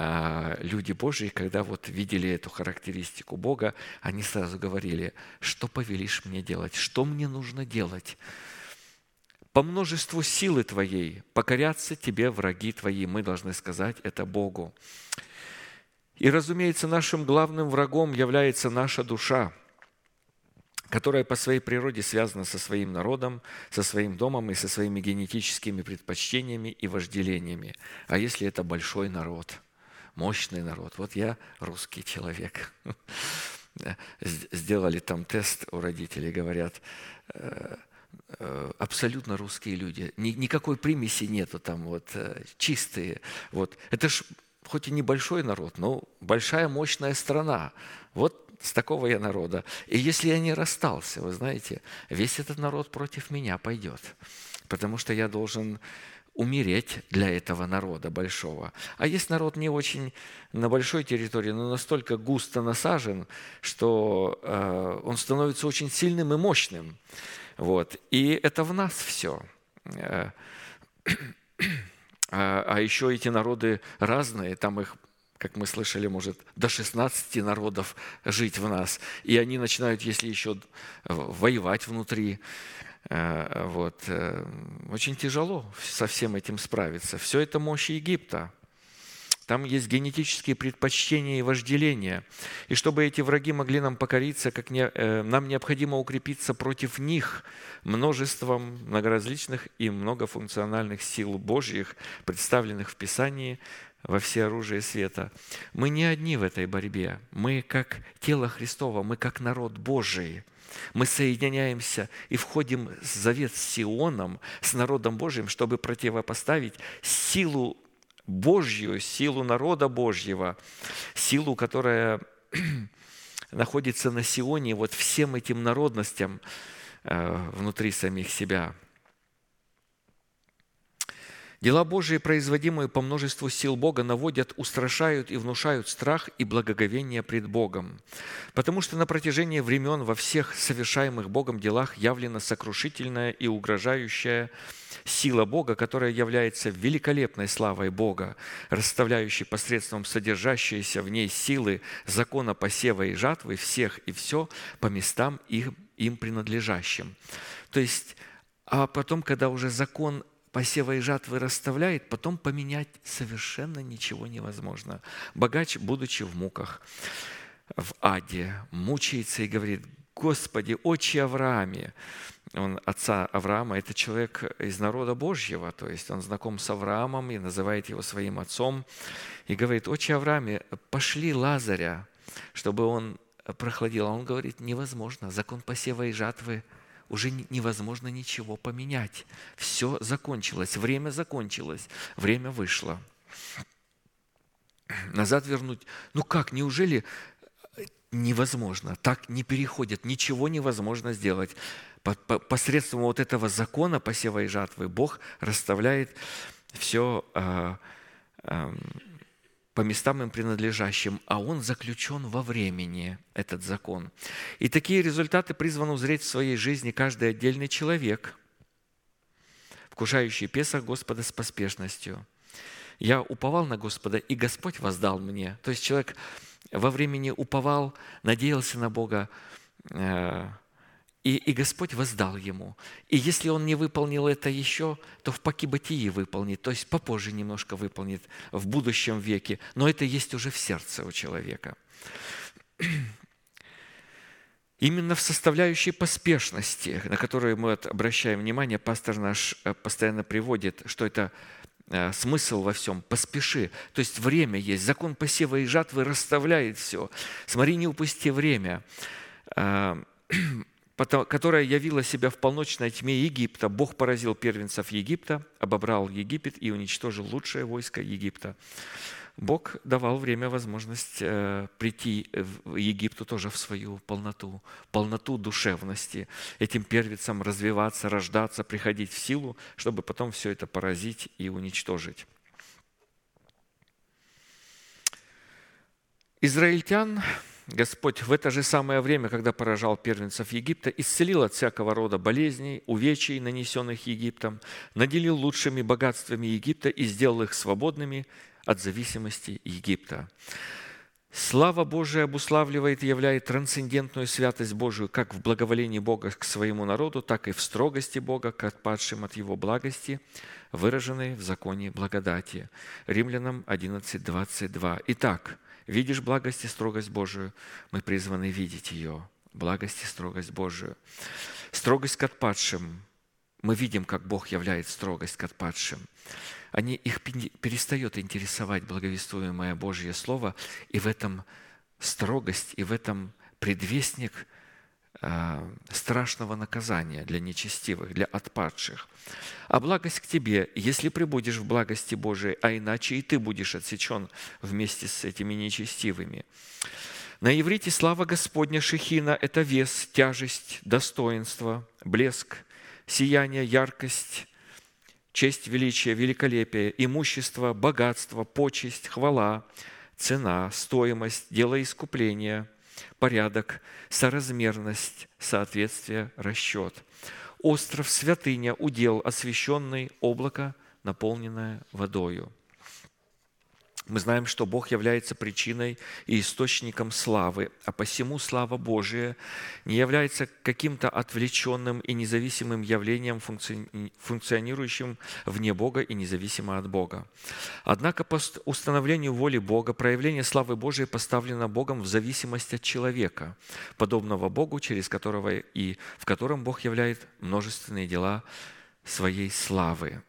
а, люди Божьи, когда вот видели эту характеристику Бога, они сразу говорили, что повелишь мне делать, что мне нужно делать. по множеству силы Твоей покорятся Тебе враги Твои. Мы должны сказать это Богу. И, разумеется, нашим главным врагом является наша душа, которая по своей природе связана со своим народом, со своим домом и со своими генетическими предпочтениями и вожделениями. А если это большой народ, мощный народ? Вот я русский человек. Сделали там тест у родителей, говорят, э, Э, абсолютно русские люди. Никакой примеси нету там, вот, э, чистые. Вот. Это ж хоть и небольшой народ, но большая мощная страна. Вот с такого я народа. И если я не расстался, вы знаете, весь этот народ против меня пойдет. Потому что я должен умереть для этого народа большого. А есть народ не очень на большой территории, но настолько густо насажен, что э, он становится очень сильным и мощным. Вот. И это в нас все. Э, а, а еще эти народы разные, там их как мы слышали, может до 16 народов жить в нас. И они начинают, если еще воевать внутри. Э, вот. Э, очень тяжело со всем этим справиться. Все это мощь Египта. Там есть генетические предпочтения и вожделения. И чтобы эти враги могли нам покориться, как не, э, нам необходимо укрепиться против них множеством многоразличных и многофункциональных сил Божьих, представленных в Писании во все оружие света. Мы не одни в этой борьбе. Мы как тело Христово, мы как народ Божий. Мы соединяемся и входим в завет с Сионом, с народом Божьим, чтобы противопоставить силу Божью, силу народа Божьего, силу, которая находится на Сионе, вот всем этим народностям э, внутри самих себя – Дела Божии, производимые по множеству сил Бога, наводят, устрашают и внушают страх и благоговение пред Богом. Потому что на протяжении времен во всех совершаемых Богом делах явлена сокрушительная и угрожающая сила Бога, которая является великолепной славой Бога, расставляющей посредством содержащиеся в ней силы закона посева и жатвы всех и все по местам их, им принадлежащим. То есть, а потом, когда уже закон посева и жатвы расставляет, потом поменять совершенно ничего невозможно. Богач, будучи в муках, в аде, мучается и говорит, Господи, отче Аврааме, он отца Авраама, это человек из народа Божьего, то есть он знаком с Авраамом и называет его своим отцом, и говорит, отче Аврааме, пошли Лазаря, чтобы он прохладил. А он говорит, невозможно, закон посева и жатвы – уже невозможно ничего поменять. Все закончилось, время закончилось, время вышло. Назад вернуть, ну как, неужели невозможно, так не переходит, ничего невозможно сделать. Посредством вот этого закона посева и жатвы Бог расставляет все а, по местам им принадлежащим, а он заключен во времени, этот закон. И такие результаты призван узреть в своей жизни каждый отдельный человек, вкушающий Песах Господа с поспешностью. Я уповал на Господа, и Господь воздал мне. То есть человек во времени уповал, надеялся на Бога, э, и, и Господь воздал ему. И если он не выполнил это еще, то в Пакибатии выполнит, то есть попозже немножко выполнит в будущем веке. Но это есть уже в сердце у человека. Именно в составляющей поспешности, на которую мы обращаем внимание, пастор наш э, постоянно приводит, что это э, смысл во всем, поспеши. То есть время есть, закон посева и жатвы расставляет все. Смотри, не упусти время а, которая явила себя в полночной тьме Египта. Бог поразил первенцев Египта, обобрал Египет и уничтожил лучшее войско Египта. Бог давал время, возможность э, прийти в Египту тоже в свою полноту, полноту душевности, этим первенцам развиваться, рождаться, приходить в силу, чтобы потом все это поразить и уничтожить. Израильтян Господь в это же самое время, когда поражал первенцев Египта, исцелил от всякого рода болезней, увечий, нанесенных Египтом, наделил лучшими богатствами Египта и сделал их свободными от зависимости Египта. Слава Божия обуславливает и являет трансцендентную святость Божию как в благоволении Бога к своему народу, так и в строгости Бога к отпадшим от Его благости, выраженной в законе благодати. Римлянам 11, 22. Итак, видишь благость и строгость Божию, мы призваны видеть ее. Благость и строгость Божию. Строгость к отпадшим. Мы видим, как Бог являет строгость к отпадшим они, их перестает интересовать благовествуемое Божье Слово, и в этом строгость, и в этом предвестник страшного наказания для нечестивых, для отпадших. А благость к тебе, если прибудешь в благости Божией, а иначе и ты будешь отсечен вместе с этими нечестивыми. На иврите слава Господня Шехина – это вес, тяжесть, достоинство, блеск, сияние, яркость, честь, величие, великолепие, имущество, богатство, почесть, хвала, цена, стоимость, дело искупления, порядок, соразмерность, соответствие, расчет. Остров, святыня, удел, освященный, облако, наполненное водою – мы знаем, что Бог является причиной и источником славы, а посему слава Божия не является каким-то отвлеченным и независимым явлением, функционирующим вне Бога и независимо от Бога. Однако по установлению воли Бога проявление славы Божией поставлено Богом в зависимость от человека, подобного Богу, через которого и в котором Бог являет множественные дела своей славы.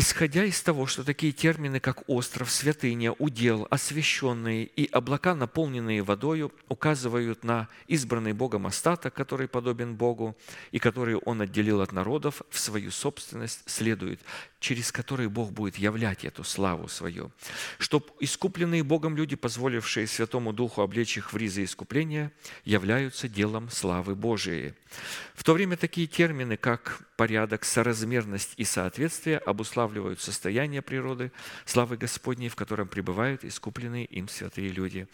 Исходя из того, что такие термины, как остров, святыня, удел, освященные и облака, наполненные водою, указывают на избранный Богом остаток, который подобен Богу, и который Он отделил от народов в свою собственность, следует, через который Бог будет являть эту славу свою. Чтоб искупленные Богом люди, позволившие Святому Духу облечь их в ризы искупления, являются делом славы Божией. В то время такие термины, как порядок, соразмерность и соответствие обуславливают состояние природы славы Господней, в котором пребывают искупленные им святые люди.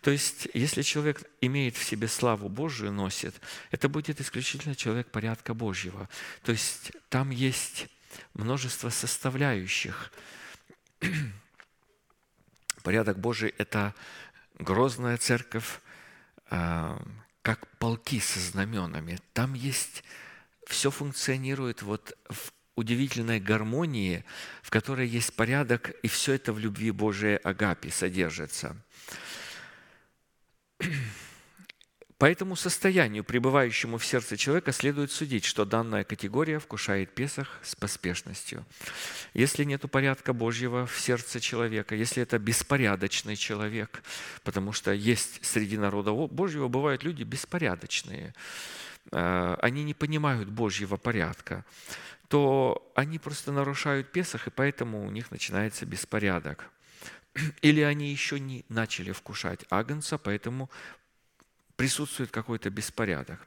То есть, если человек имеет в себе славу Божию, носит, это будет исключительно человек порядка Божьего. То есть, там есть множество составляющих. Порядок Божий – это грозная церковь, а, как полки со знаменами. Там есть все функционирует вот в удивительной гармонии, в которой есть порядок, и все это в любви Божией Агапи содержится. По этому состоянию, пребывающему в сердце человека, следует судить, что данная категория вкушает Песах с поспешностью. Если нет порядка Божьего в сердце человека, если это беспорядочный человек, потому что есть среди народа Божьего бывают люди беспорядочные, Э, они не понимают Божьего порядка, то они просто нарушают Песах, и поэтому у них начинается беспорядок. Или они еще не начали вкушать агнца, поэтому присутствует какой-то беспорядок.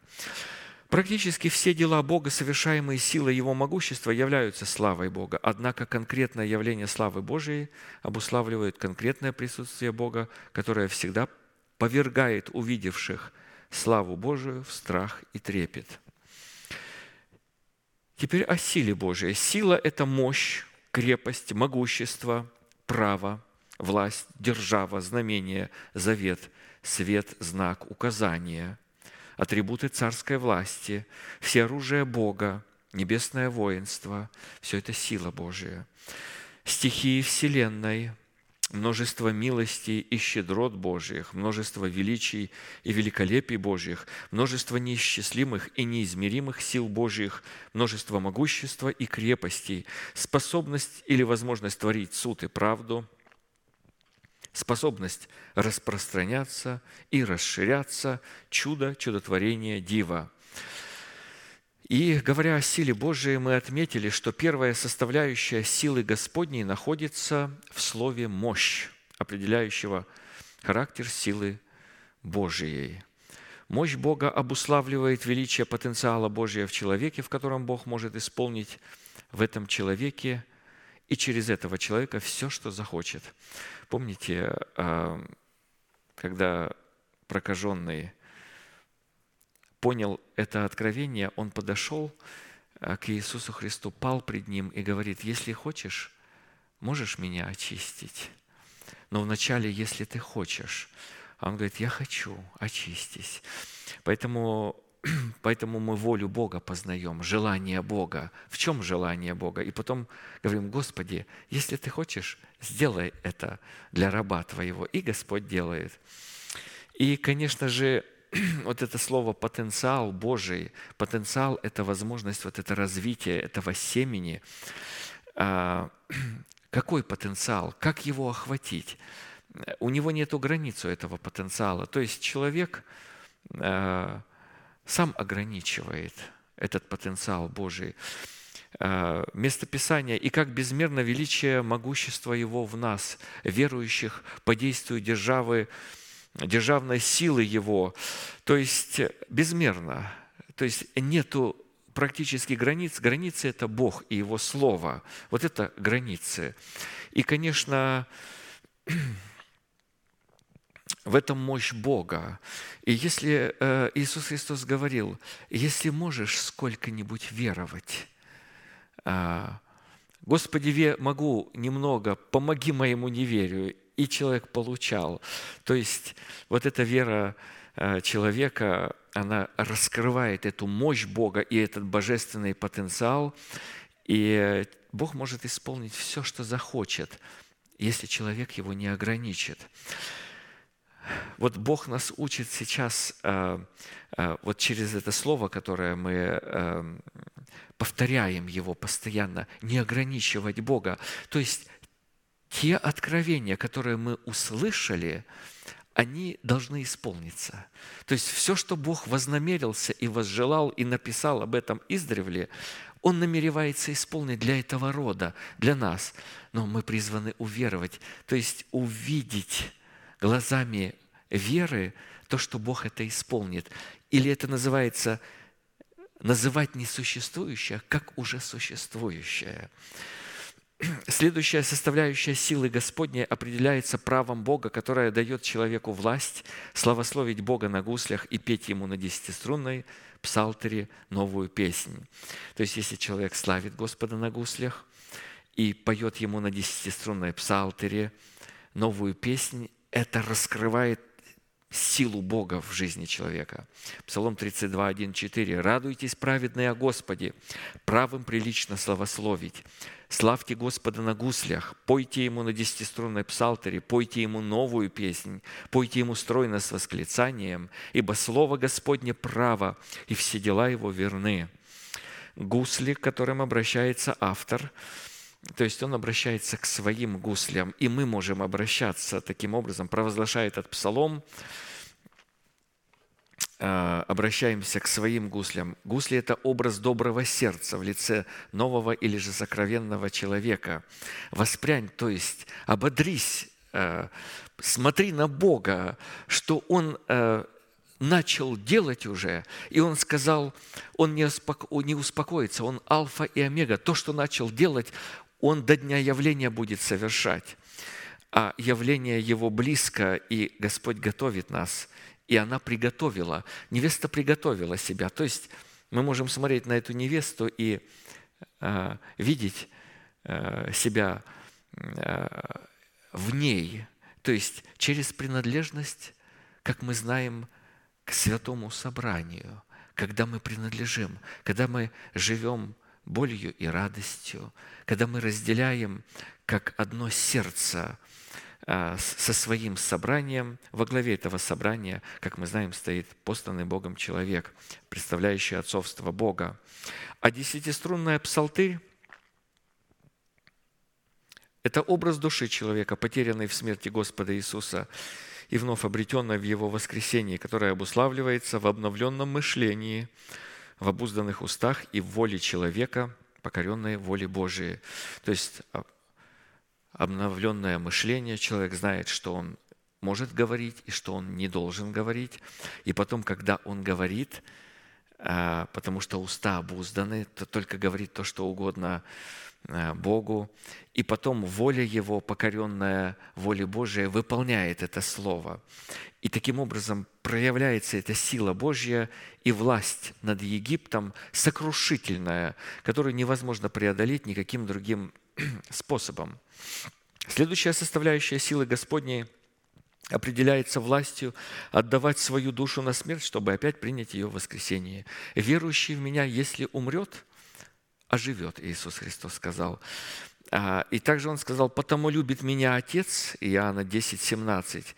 Практически все дела Бога, совершаемые силой Его могущества, являются славой Бога. Однако конкретное явление славы Божией обуславливает конкретное присутствие Бога, которое всегда повергает увидевших – славу Божию в страх и трепет. Теперь о силе Божией. Сила – это мощь, крепость, могущество, право, власть, держава, знамение, завет, свет, знак, указание, атрибуты царской власти, все оружие Бога, небесное воинство – все это сила Божия. Стихии Вселенной – множество милостей и щедрот Божьих, множество величий и великолепий Божьих, множество неисчислимых и неизмеримых сил Божьих, множество могущества и крепостей, способность или возможность творить суд и правду, способность распространяться и расширяться, чудо, чудотворение, дива – и говоря о силе Божией, мы отметили, что первая составляющая силы Господней находится в слове «мощь», определяющего характер силы Божией. Мощь Бога обуславливает величие потенциала Божия в человеке, в котором Бог может исполнить в этом человеке и через этого человека все, что захочет. Помните, а, когда прокаженный понял это откровение, он подошел э, к Иисусу Христу, пал пред Ним и говорит, если хочешь, можешь меня очистить. но вначале, если ты хочешь. А он говорит, я хочу, очистись. Поэтому Поэтому мы волю Бога познаем, желание Бога. В чем желание Бога? И потом говорим, Господи, если Ты хочешь, сделай это для раба Твоего. И Господь делает. И, конечно же, вот это слово «потенциал Божий», потенциал – это возможность, вот это развитие этого семени. А, какой потенциал? Как его охватить? У него нет границы этого потенциала. То есть человек а, – сам ограничивает этот потенциал Божий. А, место Писания «И как безмерно величие могущества Его в нас, верующих, по действию державы, державной силы Его». То есть безмерно. То есть нету практически границ. Границы – это Бог и Его Слово. Вот это границы. И, конечно, в этом мощь Бога. И если э, Иисус Христос говорил, если можешь сколько-нибудь веровать, а, Господи, могу немного, помоги моему неверию. И человек получал. То есть вот эта вера э, человека, она раскрывает эту мощь Бога и этот божественный потенциал, и Бог может исполнить все, что захочет, если человек его не ограничит. Вот Бог нас учит сейчас э, э, вот через это слово, которое мы э, повторяем его постоянно, не ограничивать Бога. То есть те откровения, которые мы услышали, они должны исполниться. То есть все, что Бог вознамерился и возжелал и написал об этом издревле, Он намеревается исполнить для этого рода, для нас. Но мы призваны уверовать, то есть увидеть глазами веры то, что Бог это исполнит. Или это называется называть несуществующее, как уже существующее. Следующая составляющая силы Господней определяется правом Бога, которое дает человеку власть славословить Бога на гуслях и петь Ему на десятиструнной псалтере новую песнь. То есть, если человек славит Господа на гуслях и поет Ему на десятиструнной псалтере новую песнь, это раскрывает силу Бога в жизни человека. Псалом 32, 1, 4. «Радуйтесь, праведные о Господе, правым прилично славословить. Славьте Господа на гуслях, пойте Ему на десятиструнной псалтере, пойте Ему новую песнь, пойте Ему стройно с восклицанием, ибо Слово Господне право, и все дела Его верны». Гусли, к которым обращается автор – то есть он обращается к своим гуслям, и мы можем обращаться таким образом, провозглашая этот псалом, э, обращаемся к своим гуслям. Гусли – это образ доброго сердца в лице нового или же сокровенного человека. Воспрянь, то есть ободрись, э, смотри на Бога, что Он э, начал делать уже, и он сказал, он не, успокоится, он альфа и омега. То, что начал делать, он до дня явления будет совершать. А явление Его близко, и Господь готовит нас. И она приготовила, невеста приготовила себя. То есть мы можем смотреть на эту невесту и э, видеть э, себя э, в ней. То есть через принадлежность, как мы знаем, к святому собранию, когда мы принадлежим, когда мы живем болью и радостью, когда мы разделяем как одно сердце а, со своим собранием. Во главе этого собрания, как мы знаем, стоит посланный Богом человек, представляющий отцовство Бога. А десятиструнная псалтырь – это образ души человека, потерянной в смерти Господа Иисуса и вновь обретенной в Его воскресении, которая обуславливается в обновленном мышлении – в обузданных устах и в воле человека, покоренной воле Божией. То есть а, обновленное мышление, человек знает, что он может говорить и что он не должен говорить. И потом, когда он говорит, а, потому что уста обузданы, то только говорит то, что угодно Богу, и потом воля Его, покоренная воле Божией, выполняет это Слово. И таким образом проявляется эта сила Божья и власть над Египтом сокрушительная, которую невозможно преодолеть никаким другим способом. Следующая составляющая силы Господней определяется властью отдавать свою душу на смерть, чтобы опять принять ее в воскресение. «Верующий в Меня, если умрет, оживет», Иисус Христос сказал. А, и также Он сказал, «Потому любит Меня Отец», Иоанна 10, 17,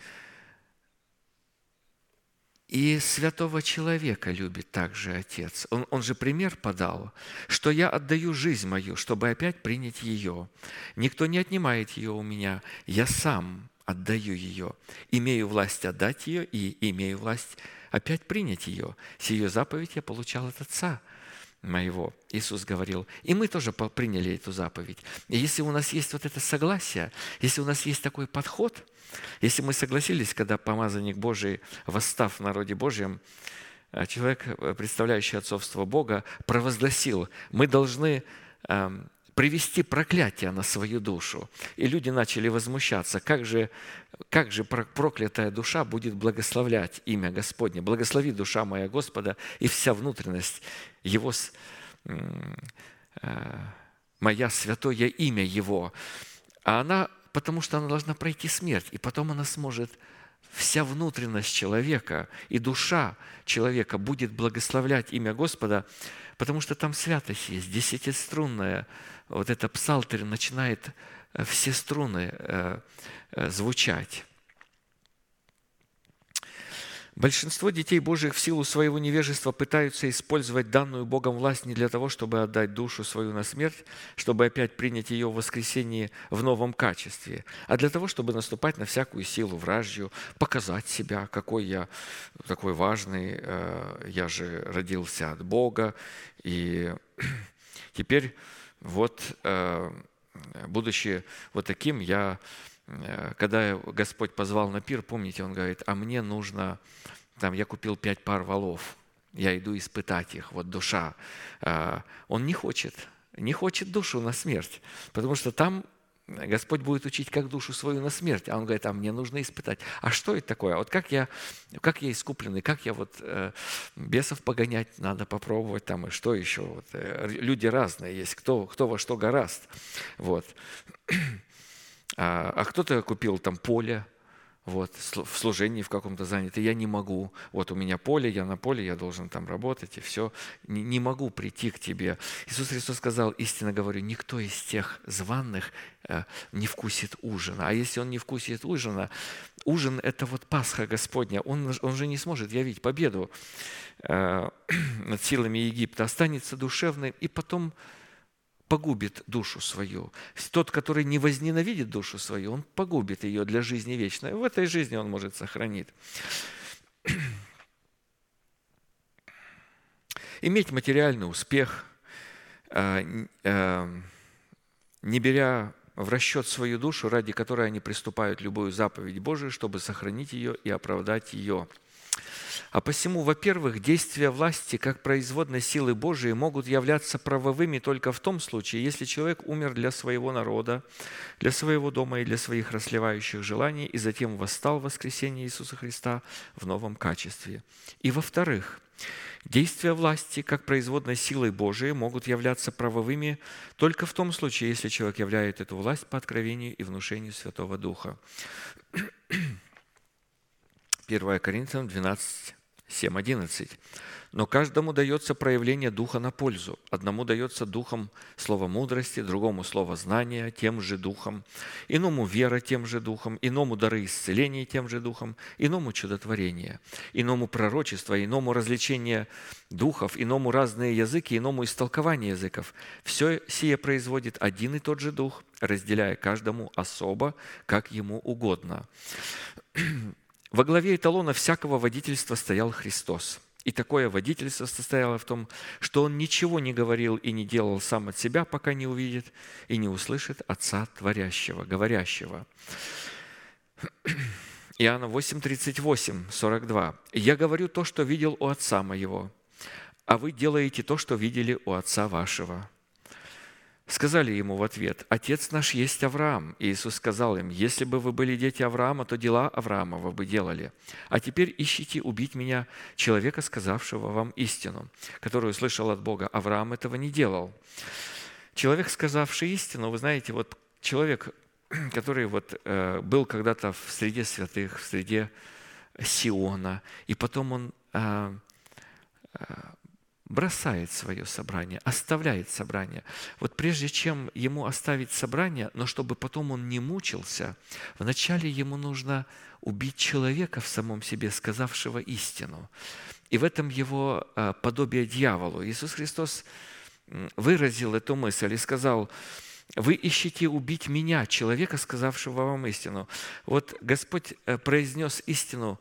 и святого человека любит также Отец. Он, он же пример подал, что я отдаю жизнь мою, чтобы опять принять ее. Никто не отнимает ее у меня, я сам отдаю ее. Имею власть отдать ее и имею власть опять принять ее. Сию заповедь я получал от Отца моего. Иисус говорил, и мы тоже приняли эту заповедь. И если у нас есть вот это согласие, если у нас есть такой подход – если мы согласились, когда помазанник Божий, восстав в народе Божьем, э, человек, э, представляющий отцовство Бога, провозгласил, мы должны эм, привести проклятие на свою душу. И люди начали возмущаться, как же, как же проклятая душа будет благословлять имя Господне. Благослови душа моя Господа и вся внутренность Его, э, моя святое имя Его. А она потому что она должна пройти смерть, и потом она сможет, вся внутренность человека и душа человека будет благословлять имя Господа, потому что там святость есть, десятиструнная, вот это псалтырь начинает э, все струны э, э, звучать. Большинство детей Божьих в силу своего невежества пытаются использовать данную Богом власть не для того, чтобы отдать душу свою на смерть, чтобы опять принять ее в воскресении в новом качестве, а для того, чтобы наступать на всякую силу вражью, показать себя, какой я такой важный, э, я же родился от Бога, и теперь вот, э, будучи вот таким, я когда Господь позвал на пир, помните, Он говорит, а мне нужно, там, я купил пять пар валов, я иду испытать их, вот душа. Э, он не хочет, не хочет душу на смерть, потому что там Господь будет учить, как душу свою на смерть. А он говорит, а мне нужно испытать. А что это такое? Вот как я, как я искупленный, как я вот э, бесов погонять надо попробовать там, и что еще? Вот, э, люди разные есть, кто, кто во что гораст. Вот. А, а кто-то купил там поле, вот, в служении в каком-то занят, я не могу. Вот у меня поле, я на поле, я должен там работать, и все. Не, не могу прийти к тебе. Иисус Христос сказал, истинно говорю, никто из тех званных э, не вкусит ужина. А если он не вкусит ужина, ужин – это вот Пасха Господня, он, он же не сможет явить победу э, над силами Египта, останется душевным, и потом погубит душу свою. Тот, который не возненавидит душу свою, он погубит ее для жизни вечной. В этой жизни он может сохранить. Иметь материальный успех, э, э, не беря в расчет свою душу, ради которой они приступают любую заповедь Божию, чтобы сохранить ее и оправдать ее – а посему, во-первых, действия власти как производной силы Божией могут являться правовыми только в том случае, если человек умер для своего народа, для своего дома и для своих расливающих желаний, и затем восстал в воскресенье Иисуса Христа в новом качестве. И во-вторых, Действия власти, как производной силой Божией, могут являться правовыми только в том случае, если человек являет эту власть по откровению и внушению Святого Духа. 1 Коринфянам 12, 7, 11. Но каждому дается проявление Духа на пользу. Одному дается Духом слово мудрости, другому слово знания тем же Духом, иному вера тем же Духом, иному дары исцеления тем же Духом, иному чудотворение, иному пророчество, иному развлечение духов, иному разные языки, иному истолкование языков. Все сие производит один и тот же Дух, разделяя каждому особо, как ему угодно. Во главе эталона всякого водительства стоял Христос. И такое водительство состояло в том, что он ничего не говорил и не делал сам от себя, пока не увидит и не услышит Отца Творящего, говорящего. Иоанна 8, 38, 42. «Я говорю то, что видел у Отца моего, а вы делаете то, что видели у Отца вашего». Сказали ему в ответ, «Отец наш есть Авраам». И Иисус сказал им, «Если бы вы были дети Авраама, то дела Авраама вы бы делали. А теперь ищите убить меня, человека, сказавшего вам истину, которую слышал от Бога. Авраам этого не делал». Человек, сказавший истину, вы знаете, вот человек который вот э, был когда-то в среде святых, в среде Сиона, и потом он э, бросает свое собрание, оставляет собрание. Вот прежде чем ему оставить собрание, но чтобы потом он не мучился, вначале ему нужно убить человека в самом себе, сказавшего истину. И в этом его подобие дьяволу. Иисус Христос выразил эту мысль и сказал, вы ищете убить меня, человека, сказавшего вам истину. Вот Господь э, произнес истину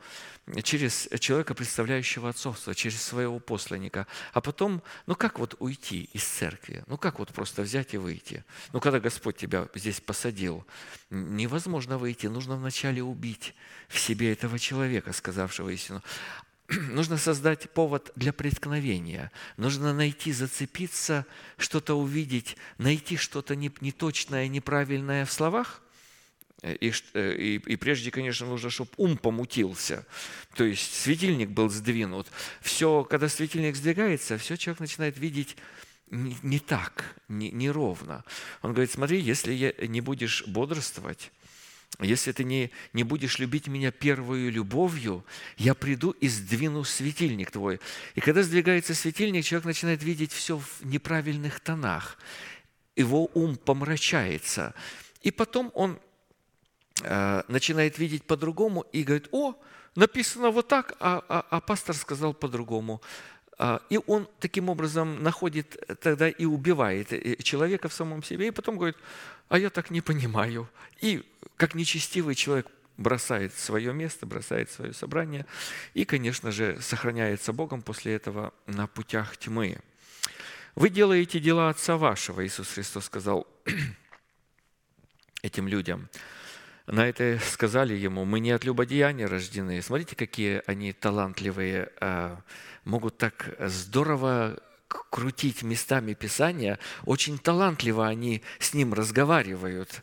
через человека, представляющего отцовство, через своего посланника. А потом, ну как вот уйти из церкви? Ну как вот просто взять и выйти? Ну когда Господь тебя здесь посадил, невозможно выйти, нужно вначале убить в себе этого человека, сказавшего истину. нужно создать повод для преткновения. Нужно найти, зацепиться, что-то увидеть, найти что-то неточное, неправильное в словах. И, э, и, и прежде, конечно, нужно, чтобы ум помутился. То есть светильник был сдвинут. Все, когда светильник сдвигается, все человек начинает видеть не, не так, не, неровно. Он говорит, смотри, если я, не будешь бодрствовать, если ты не, не будешь любить меня первую любовью, я приду и сдвину светильник твой. И когда сдвигается светильник, человек начинает видеть все в неправильных тонах. Его ум помрачается. И потом он э, начинает видеть по-другому и говорит, о, написано вот так, а, а, а пастор сказал по-другому. А, и он таким образом находит тогда и убивает э, человека в самом себе, и потом говорит, а я так не понимаю. И как нечестивый человек бросает свое место, бросает свое собрание и, конечно же, сохраняется Богом после этого на путях тьмы. Вы делаете дела Отца вашего, Иисус Христос сказал этим людям. На это сказали ему, мы не от любодеяния рождены. Смотрите, какие они талантливые, а, могут так здорово крутить местами Писания, очень талантливо они с ним разговаривают.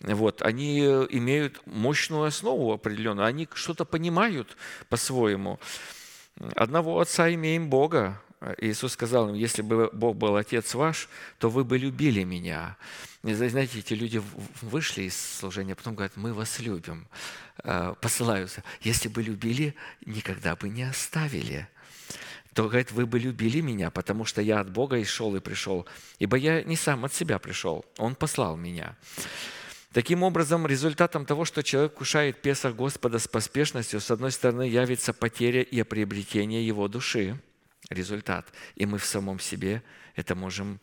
Вот, они имеют мощную основу определенную, они что-то понимают по-своему. Одного отца имеем Бога. Иисус сказал им, если бы Бог был Отец ваш, то вы бы любили Меня. И, знаете, эти люди вышли из служения, потом говорят, мы вас любим. Э, посылаются. Если бы любили, никогда бы не оставили то, говорит, вы бы любили меня, потому что я от Бога и шел и пришел. Ибо я не сам от себя пришел, Он послал меня. Таким образом, результатом того, что человек кушает Песах Господа с поспешностью, с одной стороны, явится потеря и приобретение его души. Результат. И мы в самом себе это можем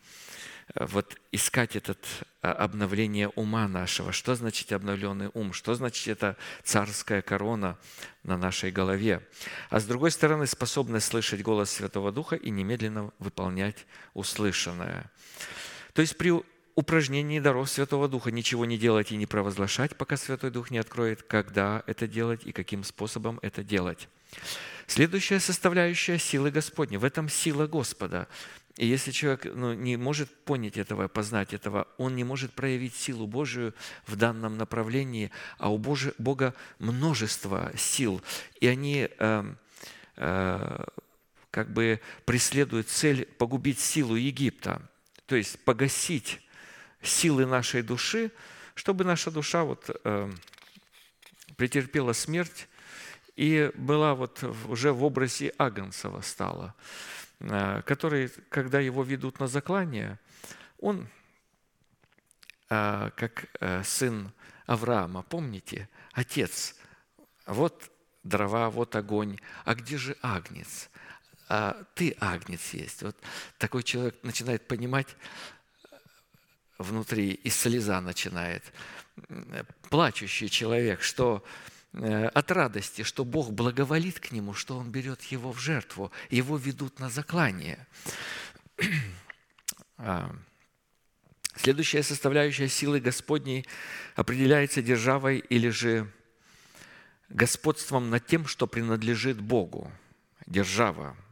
Э, вот искать это а, обновление ума нашего. Что значит обновленный ум? Что значит это царская корона на нашей голове? А с другой стороны, способность слышать голос Святого Духа и немедленно выполнять услышанное. То есть при упражнении даров Святого Духа ничего не делать и не провозглашать, пока Святой Дух не откроет, когда это делать и каким способом это делать. Следующая составляющая силы Господни. В этом сила Господа. И если человек ну, не может понять этого, познать этого, он не может проявить силу Божию в данном направлении, а у Бога множество сил, и они э, э, как бы преследуют цель погубить силу Египта, то есть погасить силы нашей души, чтобы наша душа вот, э, претерпела смерть и была вот уже в образе Агнцева стала. Э, который, когда его ведут на заклание, он, э, как э, сын Авраама, помните, отец, вот дрова, вот огонь, а где же агнец? А ты агнец есть. Вот такой человек начинает понимать внутри, и слеза начинает. Плачущий человек, что от радости, что Бог благоволит к нему, что он берет его в жертву, его ведут на заклание. А, следующая составляющая силы Господней определяется державой или же господством над тем, что принадлежит Богу. Держава –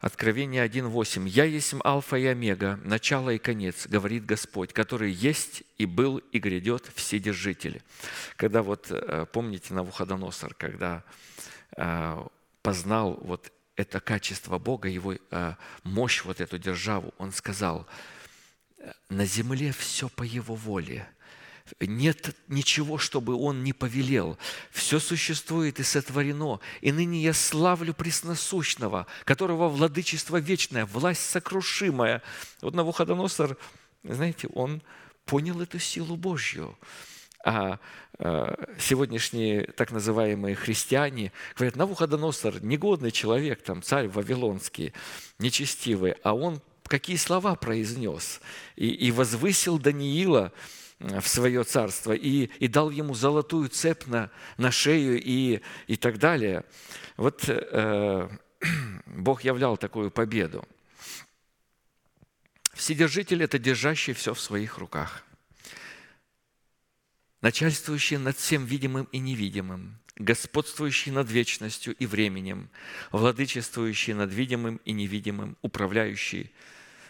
Откровение 1.8. «Я есть Алфа и Омега, начало и конец, говорит Господь, который есть и был и грядет Вседержитель». Когда вот, э, помните, Навуходоносор, когда э, познал вот это качество Бога, его э, мощь, вот эту державу, он сказал, «На земле все по Его воле, нет ничего, чтобы Он не повелел. Все существует и сотворено. И ныне я славлю Пресносущного, которого владычество вечное, власть сокрушимая. Вот Навуходоносор, знаете, он понял эту силу Божью. А э, сегодняшние так называемые христиане говорят, Навуходоносор, негодный человек, там, царь вавилонский, нечестивый, а он какие слова произнес и, и возвысил Даниила в свое царство и, и дал ему золотую цепь на, на шею и, и так далее. Вот э, Бог являл такую победу. Вседержитель – это держащий все в своих руках. Начальствующий над всем видимым и невидимым, господствующий над вечностью и временем, владычествующий над видимым и невидимым, управляющий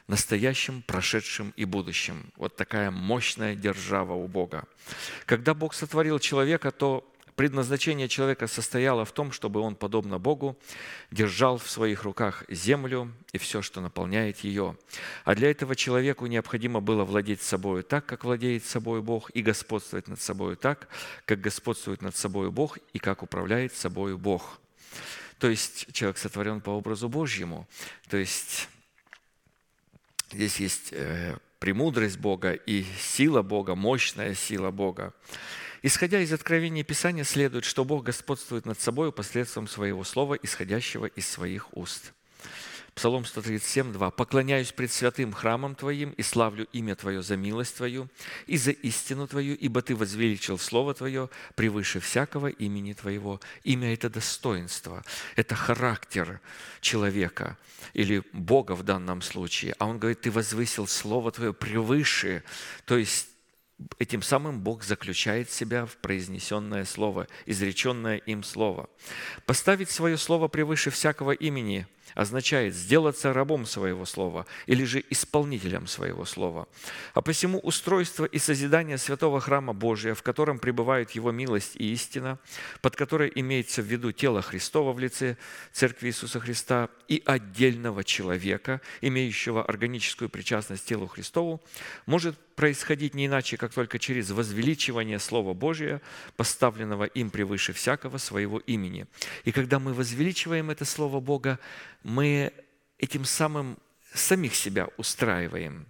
настоящим, прошедшим и будущим. Вот такая мощная держава у Бога. Когда Бог сотворил человека, то предназначение человека состояло в том, чтобы он, подобно Богу, держал в своих руках землю и все, что наполняет ее. А для этого человеку необходимо было владеть собой так, как владеет собой Бог, и господствовать над собой так, как господствует над собой Бог, и как управляет собой Бог. То есть человек сотворен по образу Божьему. То есть Здесь есть э, премудрость Бога и сила Бога, мощная сила Бога. Исходя из откровения Писания, следует, что Бог господствует над собой посредством своего слова, исходящего из своих уст. Псалом 137, 2. «Поклоняюсь пред святым храмом Твоим и славлю имя Твое за милость Твою и за истину Твою, ибо Ты возвеличил Слово Твое превыше всякого имени Твоего». Имя – это достоинство, это характер человека или Бога в данном случае. А он говорит, Ты возвысил Слово Твое превыше, то есть Этим самым Бог заключает себя в произнесенное слово, изреченное им слово. Поставить свое слово превыше всякого имени – означает сделаться рабом своего слова или же исполнителем своего слова. А посему устройство и созидание святого храма Божия, в котором пребывают Его милость и истина, под которой имеется в виду тело Христова в лице Церкви Иисуса Христа и отдельного человека, имеющего органическую причастность телу Христову, может происходить не иначе, как только через возвеличивание Слова Божия, поставленного им превыше всякого своего имени. И когда мы возвеличиваем это Слово Бога, мы этим самым самих себя устраиваем.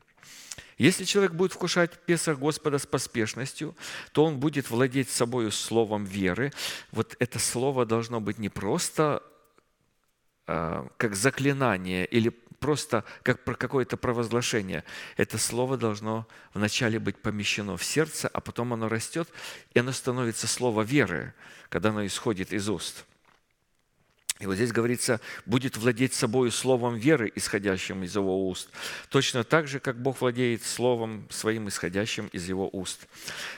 Если человек будет вкушать Песах Господа с поспешностью, то он будет владеть собою словом веры. Вот это слово должно быть не просто а, как заклинание или просто как про какое-то провозглашение. Это слово должно вначале быть помещено в сердце, а потом оно растет, и оно становится слово веры, когда оно исходит из уст. И вот здесь говорится, будет владеть собой словом веры, исходящим из его уст. Точно так же, как Бог владеет словом своим, исходящим из его уст.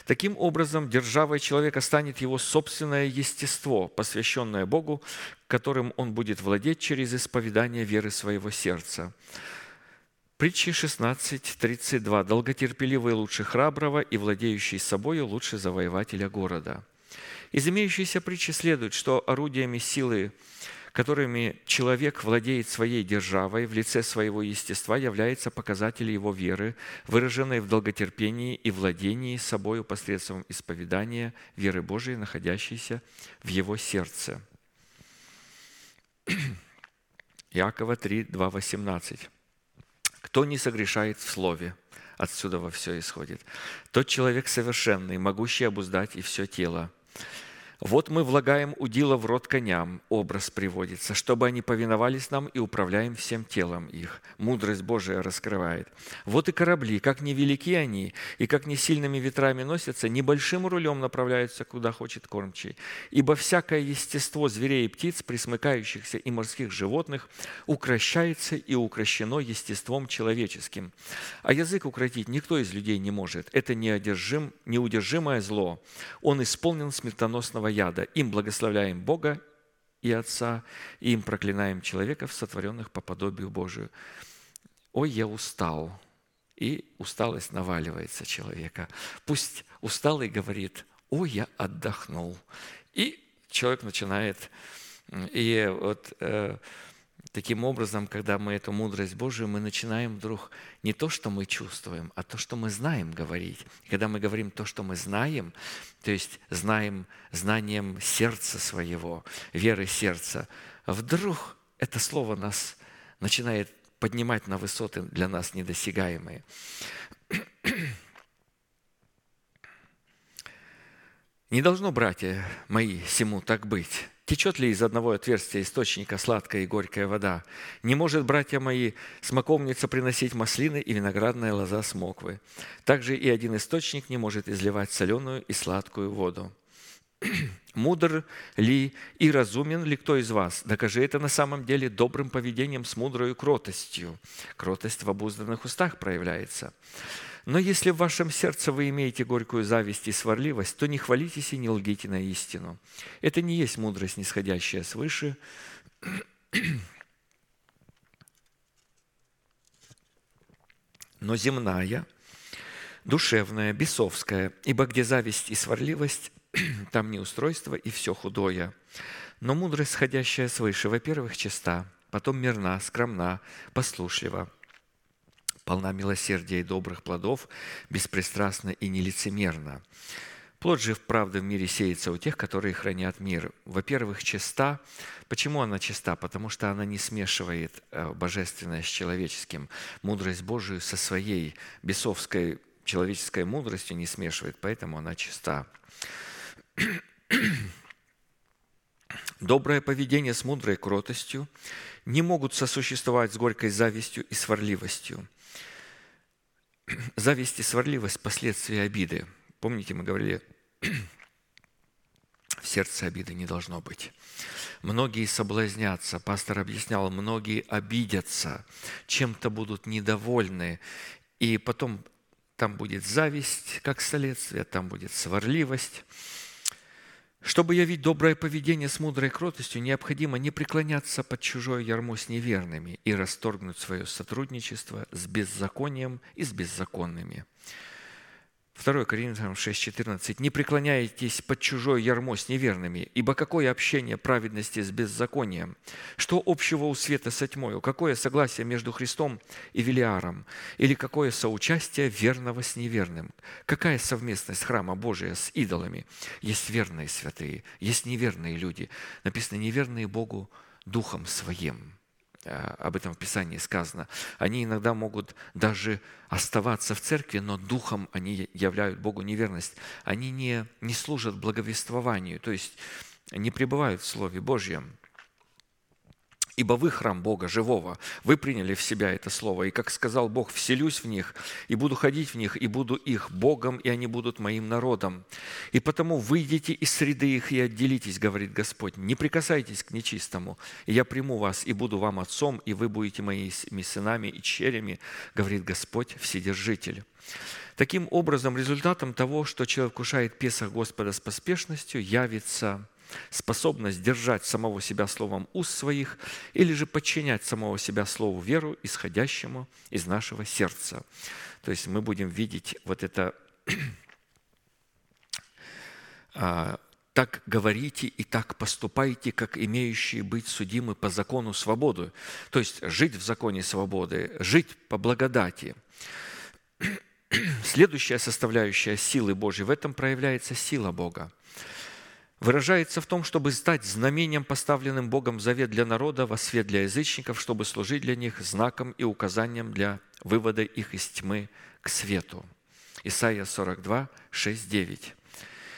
Таким образом, державой человека станет его собственное естество, посвященное Богу, которым он будет владеть через исповедание веры своего сердца. Притчи 16.32. «Долготерпеливый лучше храброго, и владеющий собою лучше завоевателя города». Из имеющейся притчи следует, что орудиями силы которыми человек владеет своей державой в лице своего естества, является показатель его веры, выраженной в долготерпении и владении собою посредством исповедания веры Божией, находящейся в его сердце. Иакова 3, 2, 18. «Кто не согрешает в слове, отсюда во все исходит, тот человек совершенный, могущий обуздать и все тело. Вот мы влагаем удила в рот коням, образ приводится, чтобы они повиновались нам и управляем всем телом их. Мудрость Божия раскрывает. Вот и корабли, как невелики они, и как не сильными ветрами носятся, небольшим рулем направляются, куда хочет кормчий. Ибо всякое естество зверей и птиц, присмыкающихся и морских животных, укращается и укращено естеством человеческим. А язык укротить никто из людей не может. Это неодержим, неудержимое зло. Он исполнен смертоносного яда. Им благословляем Бога и Отца, и им проклинаем человеков, сотворенных по подобию Божию. Ой, я устал. И усталость наваливается человека. Пусть усталый говорит, ой, я отдохнул. И человек начинает, и вот э, Таким образом, когда мы эту мудрость Божию, мы начинаем вдруг не то, что мы чувствуем, а то, что мы знаем говорить. И когда мы говорим то, что мы знаем, то есть знаем знанием сердца своего, веры сердца, вдруг это слово нас начинает поднимать на высоты для нас недосягаемые. Не должно, братья мои, всему так быть. Течет ли из одного отверстия источника сладкая и горькая вода? Не может, братья мои, смоковница приносить маслины и виноградная лоза смоквы. Также и один источник не может изливать соленую и сладкую воду. Мудр ли и разумен ли кто из вас? Докажи это на самом деле добрым поведением с мудрой кротостью. Кротость в обузданных устах проявляется. Но если в вашем сердце вы имеете горькую зависть и сварливость, то не хвалитесь и не лгите на истину. Это не есть мудрость, нисходящая свыше, но земная, душевная, бесовская, ибо где зависть и сварливость, там неустройство и все худое. Но мудрость, сходящая свыше, во-первых, чиста, потом мирна, скромна, послушлива, полна милосердия и добрых плодов, беспристрастна и нелицемерна. Плод же правда в мире сеется у тех, которые хранят мир. Во-первых, чиста. Почему она чиста? Потому что она не смешивает э, божественное с человеческим, мудрость Божию со своей бесовской человеческой мудростью не смешивает, поэтому она чиста. Доброе поведение с мудрой кротостью не могут сосуществовать с горькой завистью и сварливостью. Зависть и сварливость – последствия обиды. Помните, мы говорили, в сердце обиды не должно быть. Многие соблазнятся, пастор объяснял, многие обидятся, чем-то будут недовольны, и потом там будет зависть, как следствие, там будет сварливость. Чтобы явить доброе поведение с мудрой кротостью, необходимо не преклоняться под чужое ярмо с неверными и расторгнуть свое сотрудничество с беззаконием и с беззаконными – 2 Коринфянам 6,14. «Не преклоняйтесь под чужое ярмо с неверными, ибо какое общение праведности с беззаконием? Что общего у света со тьмою? Какое согласие между Христом и Велиаром? Или какое соучастие верного с неверным? Какая совместность храма Божия с идолами? Есть верные святые, есть неверные люди. Написано, неверные Богу духом своим». Э, об этом в Писании сказано, они иногда могут даже оставаться в церкви, но духом они являют Богу неверность. Они не, не служат благовествованию, то есть не пребывают в Слове Божьем ибо вы храм Бога живого. Вы приняли в себя это слово. И, как сказал Бог, вселюсь в них, и буду ходить в них, и буду их Богом, и они будут моим народом. И потому выйдите из среды их и отделитесь, говорит Господь. Не прикасайтесь к нечистому, и я приму вас, и буду вам отцом, и вы будете моими сынами и черями, говорит Господь Вседержитель. Таким образом, результатом того, что человек кушает Песах Господа с поспешностью, явится – способность держать самого себя словом уст своих или же подчинять самого себя слову веру, исходящему из нашего сердца. То есть мы будем видеть вот это а, так говорите и так поступайте, как имеющие быть судимы по закону свободы. То есть жить в законе свободы, жить по благодати. Следующая составляющая силы Божьей, в этом проявляется сила Бога выражается в том, чтобы стать знамением, поставленным Богом в завет для народа, во свет для язычников, чтобы служить для них знаком и указанием для вывода их из тьмы к свету. Исайя 42, 6, 9.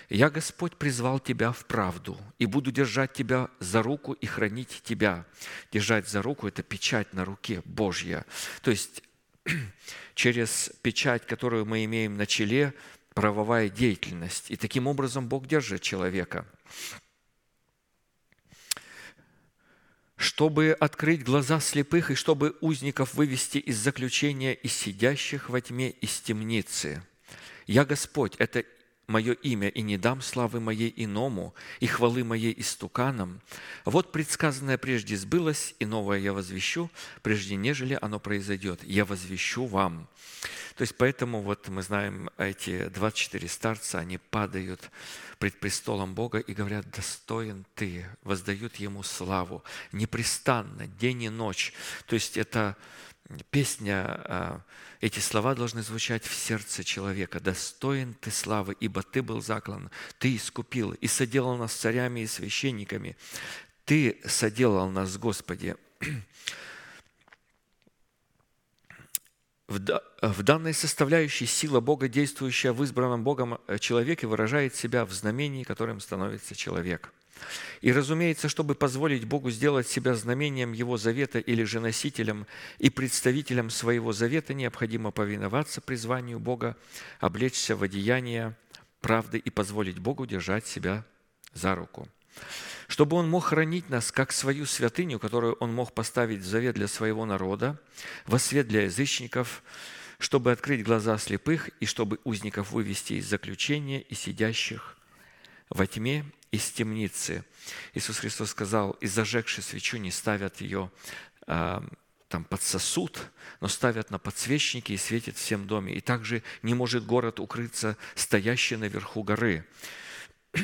«Я, Господь, призвал тебя в правду, и буду держать тебя за руку и хранить тебя». Держать за руку – это печать на руке Божья. То есть через печать, которую мы имеем на челе, правовая деятельность. И таким образом Бог держит человека. чтобы открыть глаза слепых и чтобы узников вывести из заключения и сидящих во тьме из темницы. Я Господь – это мое имя, и не дам славы моей иному, и хвалы моей истуканам. Вот предсказанное прежде сбылось, и новое я возвещу, прежде нежели оно произойдет. Я возвещу вам». То есть поэтому вот мы знаем, эти 24 старца, они падают пред престолом Бога и говорят, достоин Ты, воздают Ему славу, непрестанно, день и ночь. То есть это песня, а, эти слова должны звучать в сердце человека. «Достоин ты славы, ибо ты был заклан, ты искупил и соделал нас царями и священниками. Ты соделал нас, Господи». В данной составляющей сила Бога, действующая в избранном Богом э, человеке, выражает себя в знамении, которым становится человек – и, разумеется, чтобы позволить Богу сделать себя знамением Его завета или же носителем и представителем своего завета, необходимо повиноваться призванию Бога, облечься в одеяние правды и позволить Богу держать себя за руку. Чтобы Он мог хранить нас как свою святыню, которую Он мог поставить в завет для своего народа, во свет для язычников, чтобы открыть глаза слепых и чтобы узников вывести из заключения и сидящих во тьме из темницы. Иисус Христос сказал, и зажегши свечу не ставят ее а, там под сосуд, но ставят на подсвечники и светит всем доме. И также не может город укрыться, стоящий наверху горы.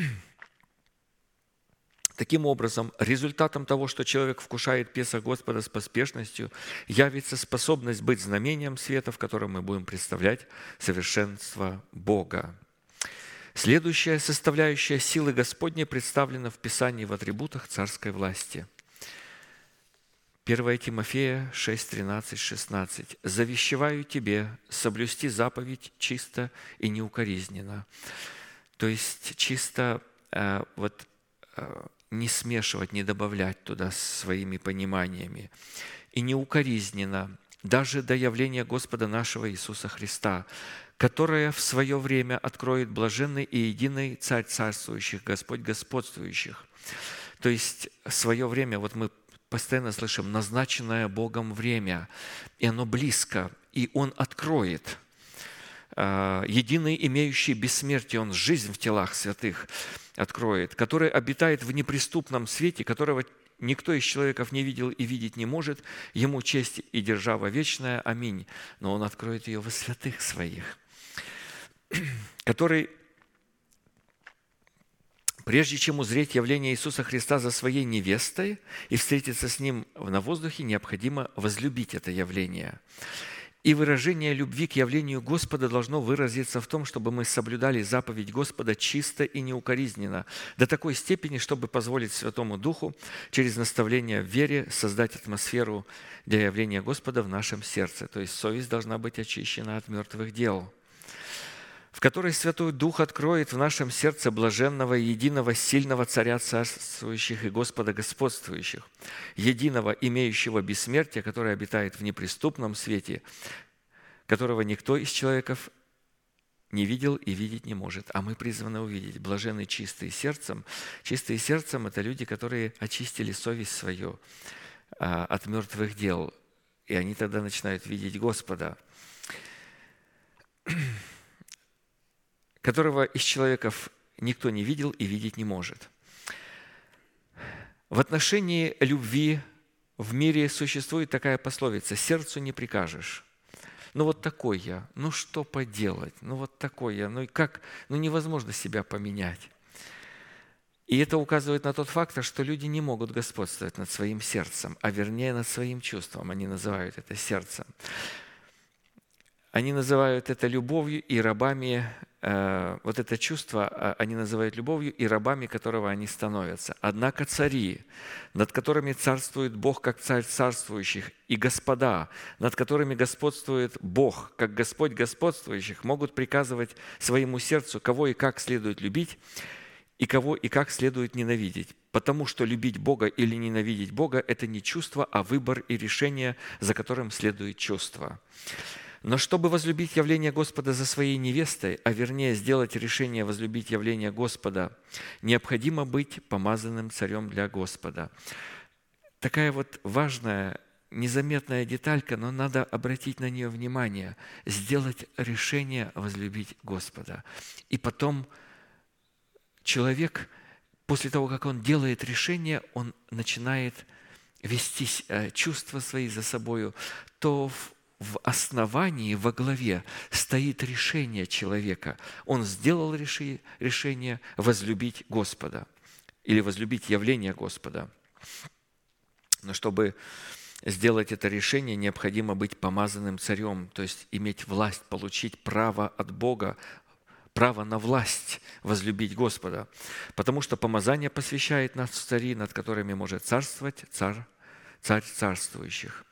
Таким образом, результатом того, что человек вкушает Песах Господа с поспешностью, явится способность быть знамением света, в котором мы будем представлять совершенство Бога. Следующая составляющая силы Господней представлена в Писании в атрибутах царской власти. 1 Тимофея 6, 13, 16. «Завещеваю тебе соблюсти заповедь чисто и неукоризненно». То есть чисто э, вот, э, не смешивать, не добавлять туда своими пониманиями. И неукоризненно, даже до явления Господа нашего Иисуса Христа, которое в свое время откроет блаженный и единый Царь царствующих, Господь господствующих. То есть свое время, вот мы постоянно слышим, назначенное Богом время, и оно близко, и Он откроет. А, единый, имеющий бессмертие, Он жизнь в телах святых откроет, который обитает в неприступном свете, которого никто из человеков не видел и видеть не может, ему честь и держава вечная, аминь. Но он откроет ее во святых своих который, прежде чем узреть явление Иисуса Христа за своей невестой и встретиться с Ним на воздухе, необходимо возлюбить это явление. И выражение любви к явлению Господа должно выразиться в том, чтобы мы соблюдали заповедь Господа чисто и неукоризненно, до такой степени, чтобы позволить Святому Духу через наставление в вере создать атмосферу для явления Господа в нашем сердце. То есть совесть должна быть очищена от мертвых дел – в которой Святой Дух откроет в нашем сердце блаженного единого сильного Царя царствующих и Господа господствующих, единого, имеющего бессмертие, который обитает в неприступном свете, которого никто из человеков не видел и видеть не может, а мы призваны увидеть. Блаженны чистые сердцем. Чистые сердцем – это люди, которые очистили совесть свою а, от мертвых дел, и они тогда начинают видеть Господа которого из человеков никто не видел и видеть не может. В отношении любви в мире существует такая пословица «сердцу не прикажешь». Ну вот такой я, ну что поделать, ну вот такой я, ну и как, ну невозможно себя поменять. И это указывает на тот факт, что люди не могут господствовать над своим сердцем, а вернее над своим чувством. Они называют это сердцем. Они называют это любовью и рабами Э, вот это чувство а, они называют любовью и рабами которого они становятся. Однако цари, над которыми царствует Бог как царь царствующих, и господа, над которыми господствует Бог как Господь господствующих, могут приказывать своему сердцу, кого и как следует любить, и кого и как следует ненавидеть. Потому что любить Бога или ненавидеть Бога – это не чувство, а выбор и решение, за которым следует чувство. Но чтобы возлюбить явление Господа за своей невестой, а вернее сделать решение возлюбить явление Господа, необходимо быть помазанным царем для Господа. Такая вот важная незаметная деталька, но надо обратить на нее внимание, сделать решение возлюбить Господа. И потом человек, после того, как он делает решение, он начинает вести э, чувства свои за собою, то основании, во главе стоит решение человека. Он сделал решение возлюбить Господа или возлюбить явление Господа. Но чтобы сделать это решение, необходимо быть помазанным царем, то есть иметь власть, получить право от Бога, право на власть возлюбить Господа. Потому что помазание посвящает нас в цари, над которыми может царствовать царь, царь царствующих.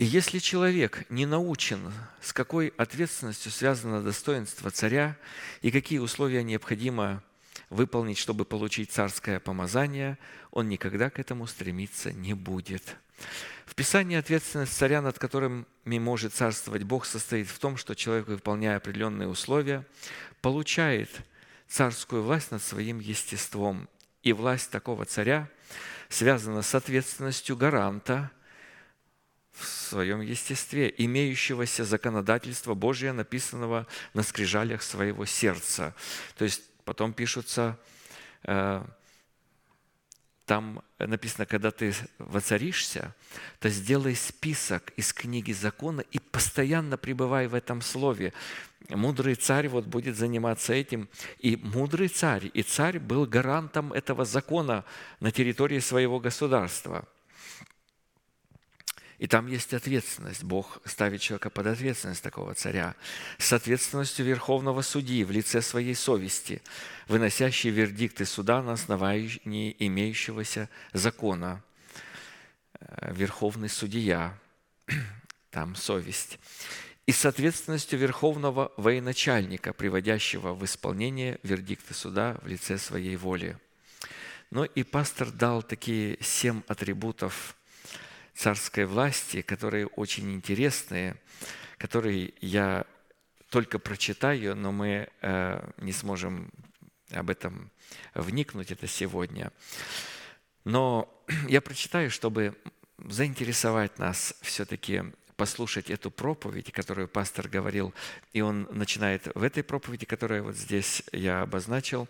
И если человек не научен, с какой ответственностью связано достоинство царя и какие условия необходимо выполнить, чтобы получить царское помазание, он никогда к этому стремиться не будет. В Писании ответственность царя, над которыми может царствовать Бог, состоит в том, что человек, выполняя определенные условия, получает царскую власть над своим естеством. И власть такого царя связана с ответственностью гаранта в своем естестве, имеющегося законодательства Божия, написанного на скрижалях своего сердца. То есть потом пишутся э, там написано, когда ты воцаришься, то сделай список из книги закона и постоянно пребывай в этом слове. Мудрый царь вот будет заниматься этим. И мудрый царь, и царь был гарантом этого закона на территории своего государства – и там есть ответственность. Бог ставит человека под ответственность такого царя. С ответственностью верховного судьи в лице своей совести, выносящий вердикты суда на основании имеющегося закона. Э, верховный судья, там совесть. И с ответственностью верховного военачальника, приводящего в исполнение вердикты суда в лице своей воли. Ну и пастор дал такие семь атрибутов царской власти, которые очень интересные, которые я только прочитаю, но мы э, не сможем об этом вникнуть это сегодня. Но я прочитаю, чтобы заинтересовать нас все-таки послушать эту проповедь, которую пастор говорил, и он начинает в этой проповеди, которую вот здесь я обозначил,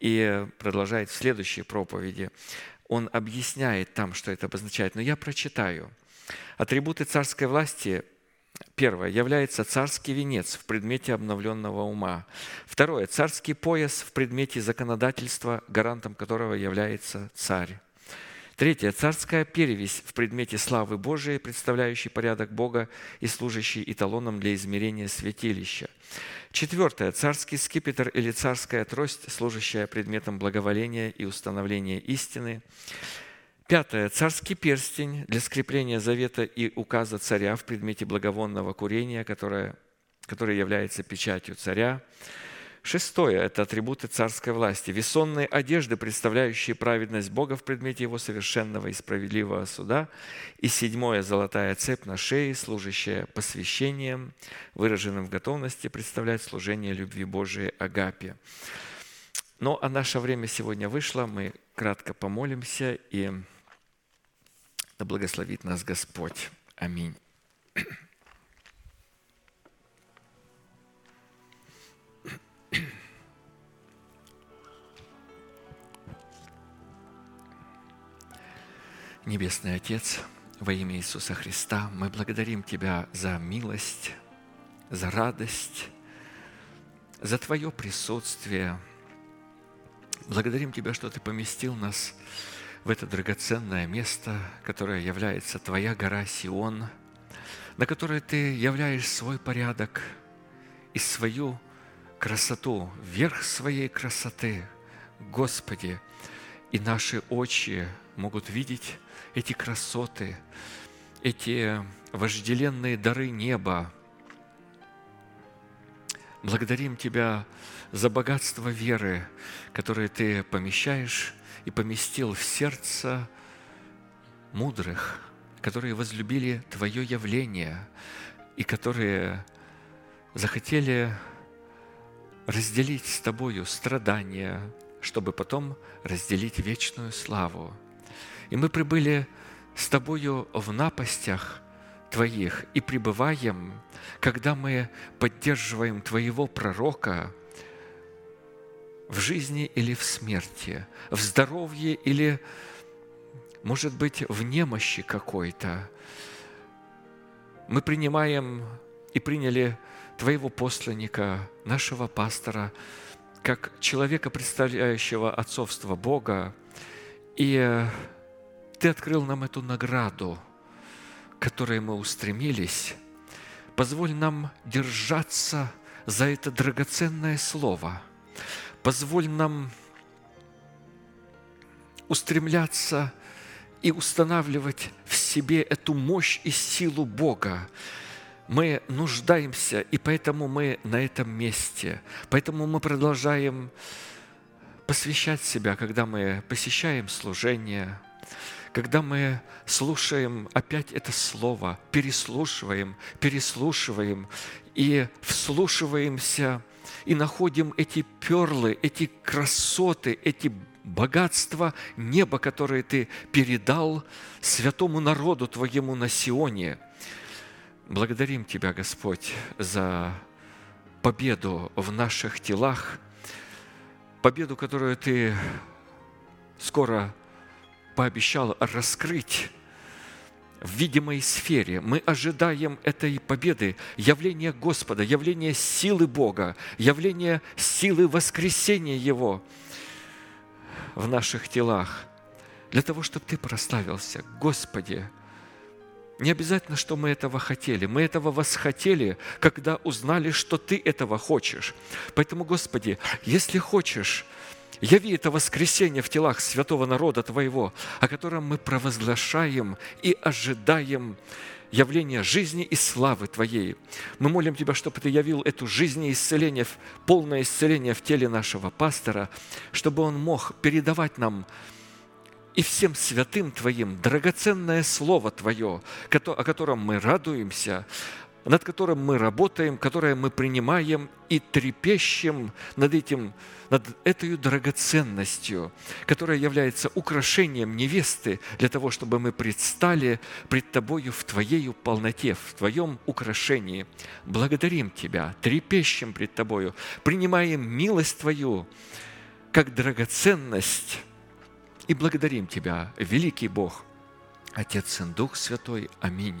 и продолжает в следующей проповеди он объясняет там, что это обозначает, но я прочитаю. Атрибуты царской власти Первое. Является царский венец в предмете обновленного ума. Второе. Царский пояс в предмете законодательства, гарантом которого является царь. Третье. Царская перевесь в предмете славы Божией, представляющей порядок Бога и служащий эталоном для измерения святилища. Четвертое. Царский скипетр или царская трость, служащая предметом благоволения и установления истины. Пятое. Царский перстень для скрепления завета и указа царя в предмете благовонного курения, которое, которое является печатью царя. Шестое – это атрибуты царской власти. Весонные одежды, представляющие праведность Бога в предмете Его совершенного и справедливого суда. И седьмое – золотая цепь на шее, служащая посвящением, выраженным в готовности представлять служение любви Божией Агапе. Ну, а наше время сегодня вышло. Мы кратко помолимся, и да благословит нас Господь. Аминь. Небесный Отец, во имя Иисуса Христа, мы благодарим Тебя за милость, за радость, за Твое присутствие. Благодарим Тебя, что Ты поместил нас в это драгоценное место, которое является Твоя гора Сион, на которой Ты являешь свой порядок и свою красоту, верх своей красоты. Господи, и наши очи могут видеть эти красоты, эти вожделенные дары неба. Благодарим Тебя за богатство веры, которое Ты помещаешь и поместил в сердце мудрых, которые возлюбили Твое явление и которые захотели разделить с Тобою страдания, чтобы потом разделить вечную славу. И мы прибыли с Тобою в напастях Твоих и пребываем, когда мы поддерживаем Твоего пророка в жизни или в смерти, в здоровье или, может быть, в немощи какой-то. Мы принимаем и приняли Твоего посланника, нашего пастора, как человека, представляющего отцовство Бога, и Ты открыл нам эту награду, к которой мы устремились. Позволь нам держаться за это драгоценное слово. Позволь нам устремляться и устанавливать в себе эту мощь и силу Бога, мы нуждаемся, и поэтому мы на этом месте. Поэтому мы продолжаем посвящать себя, когда мы посещаем служение, когда мы слушаем опять это слово, переслушиваем, переслушиваем и вслушиваемся, и находим эти перлы, эти красоты, эти богатства неба, которые Ты передал святому народу Твоему на Сионе – Благодарим Тебя, Господь, за победу в наших телах, победу, которую Ты скоро пообещал раскрыть в видимой сфере. Мы ожидаем этой победы, явления Господа, явления силы Бога, явления силы воскресения Его в наших телах, для того, чтобы Ты прославился. Господи, не обязательно, что мы этого хотели. Мы этого восхотели, когда узнали, что Ты этого хочешь. Поэтому, Господи, если хочешь, яви это воскресение в телах святого народа Твоего, о котором мы провозглашаем и ожидаем явления жизни и славы Твоей. Мы молим Тебя, чтобы Ты явил эту жизнь и исцеление, полное исцеление в теле нашего пастора, чтобы он мог передавать нам и всем святым Твоим драгоценное Слово Твое, о котором мы радуемся, над которым мы работаем, которое мы принимаем и трепещем над этим, над этой драгоценностью, которая является украшением невесты для того, чтобы мы предстали пред Тобою в Твоей полноте, в Твоем украшении. Благодарим Тебя, трепещем пред Тобою, принимаем милость Твою как драгоценность и благодарим Тебя, великий Бог, Отец и Дух Святой. Аминь.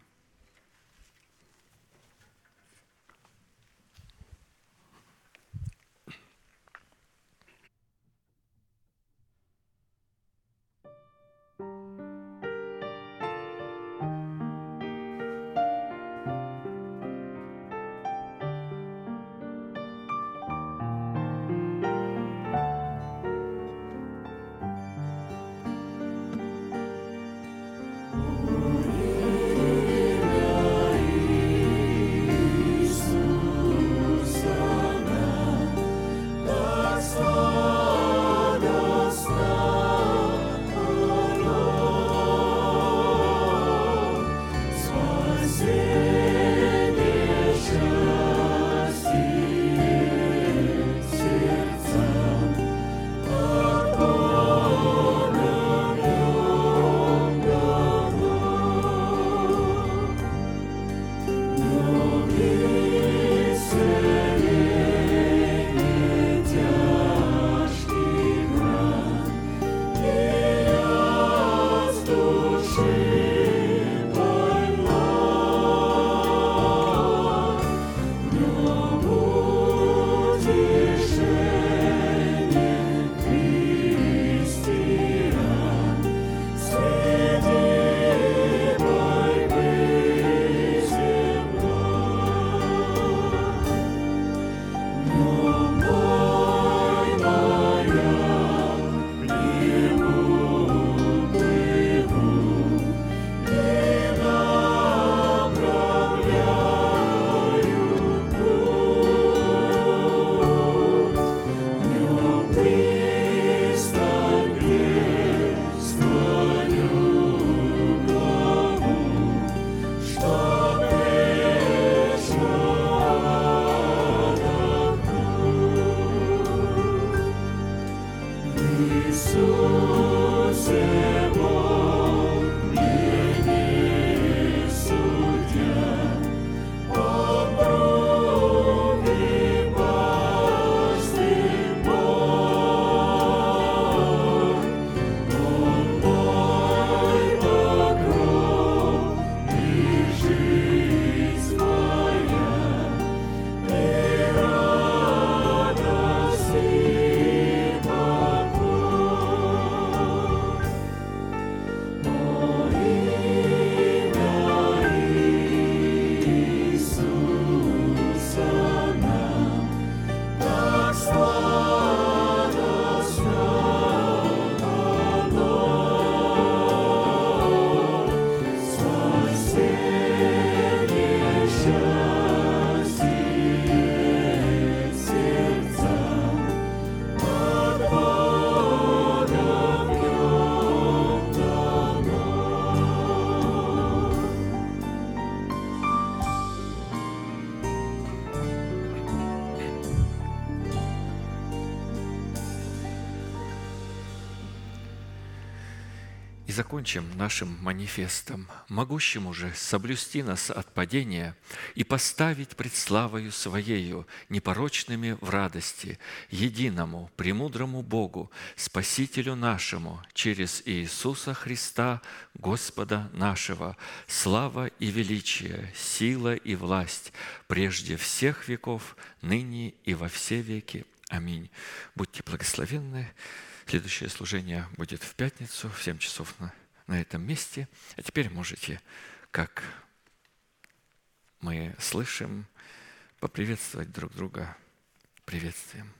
Закончим нашим манифестом. Могущему же соблюсти нас от падения и поставить пред славою Своею, непорочными в радости, единому, премудрому Богу, Спасителю нашему, через Иисуса Христа, Господа нашего, слава и величие, сила и власть, прежде всех веков, ныне и во все веки. Аминь. Будьте благословенны. Следующее служение будет в пятницу в 7 часов на, на этом месте. А теперь можете, как мы слышим, поприветствовать друг друга приветствием.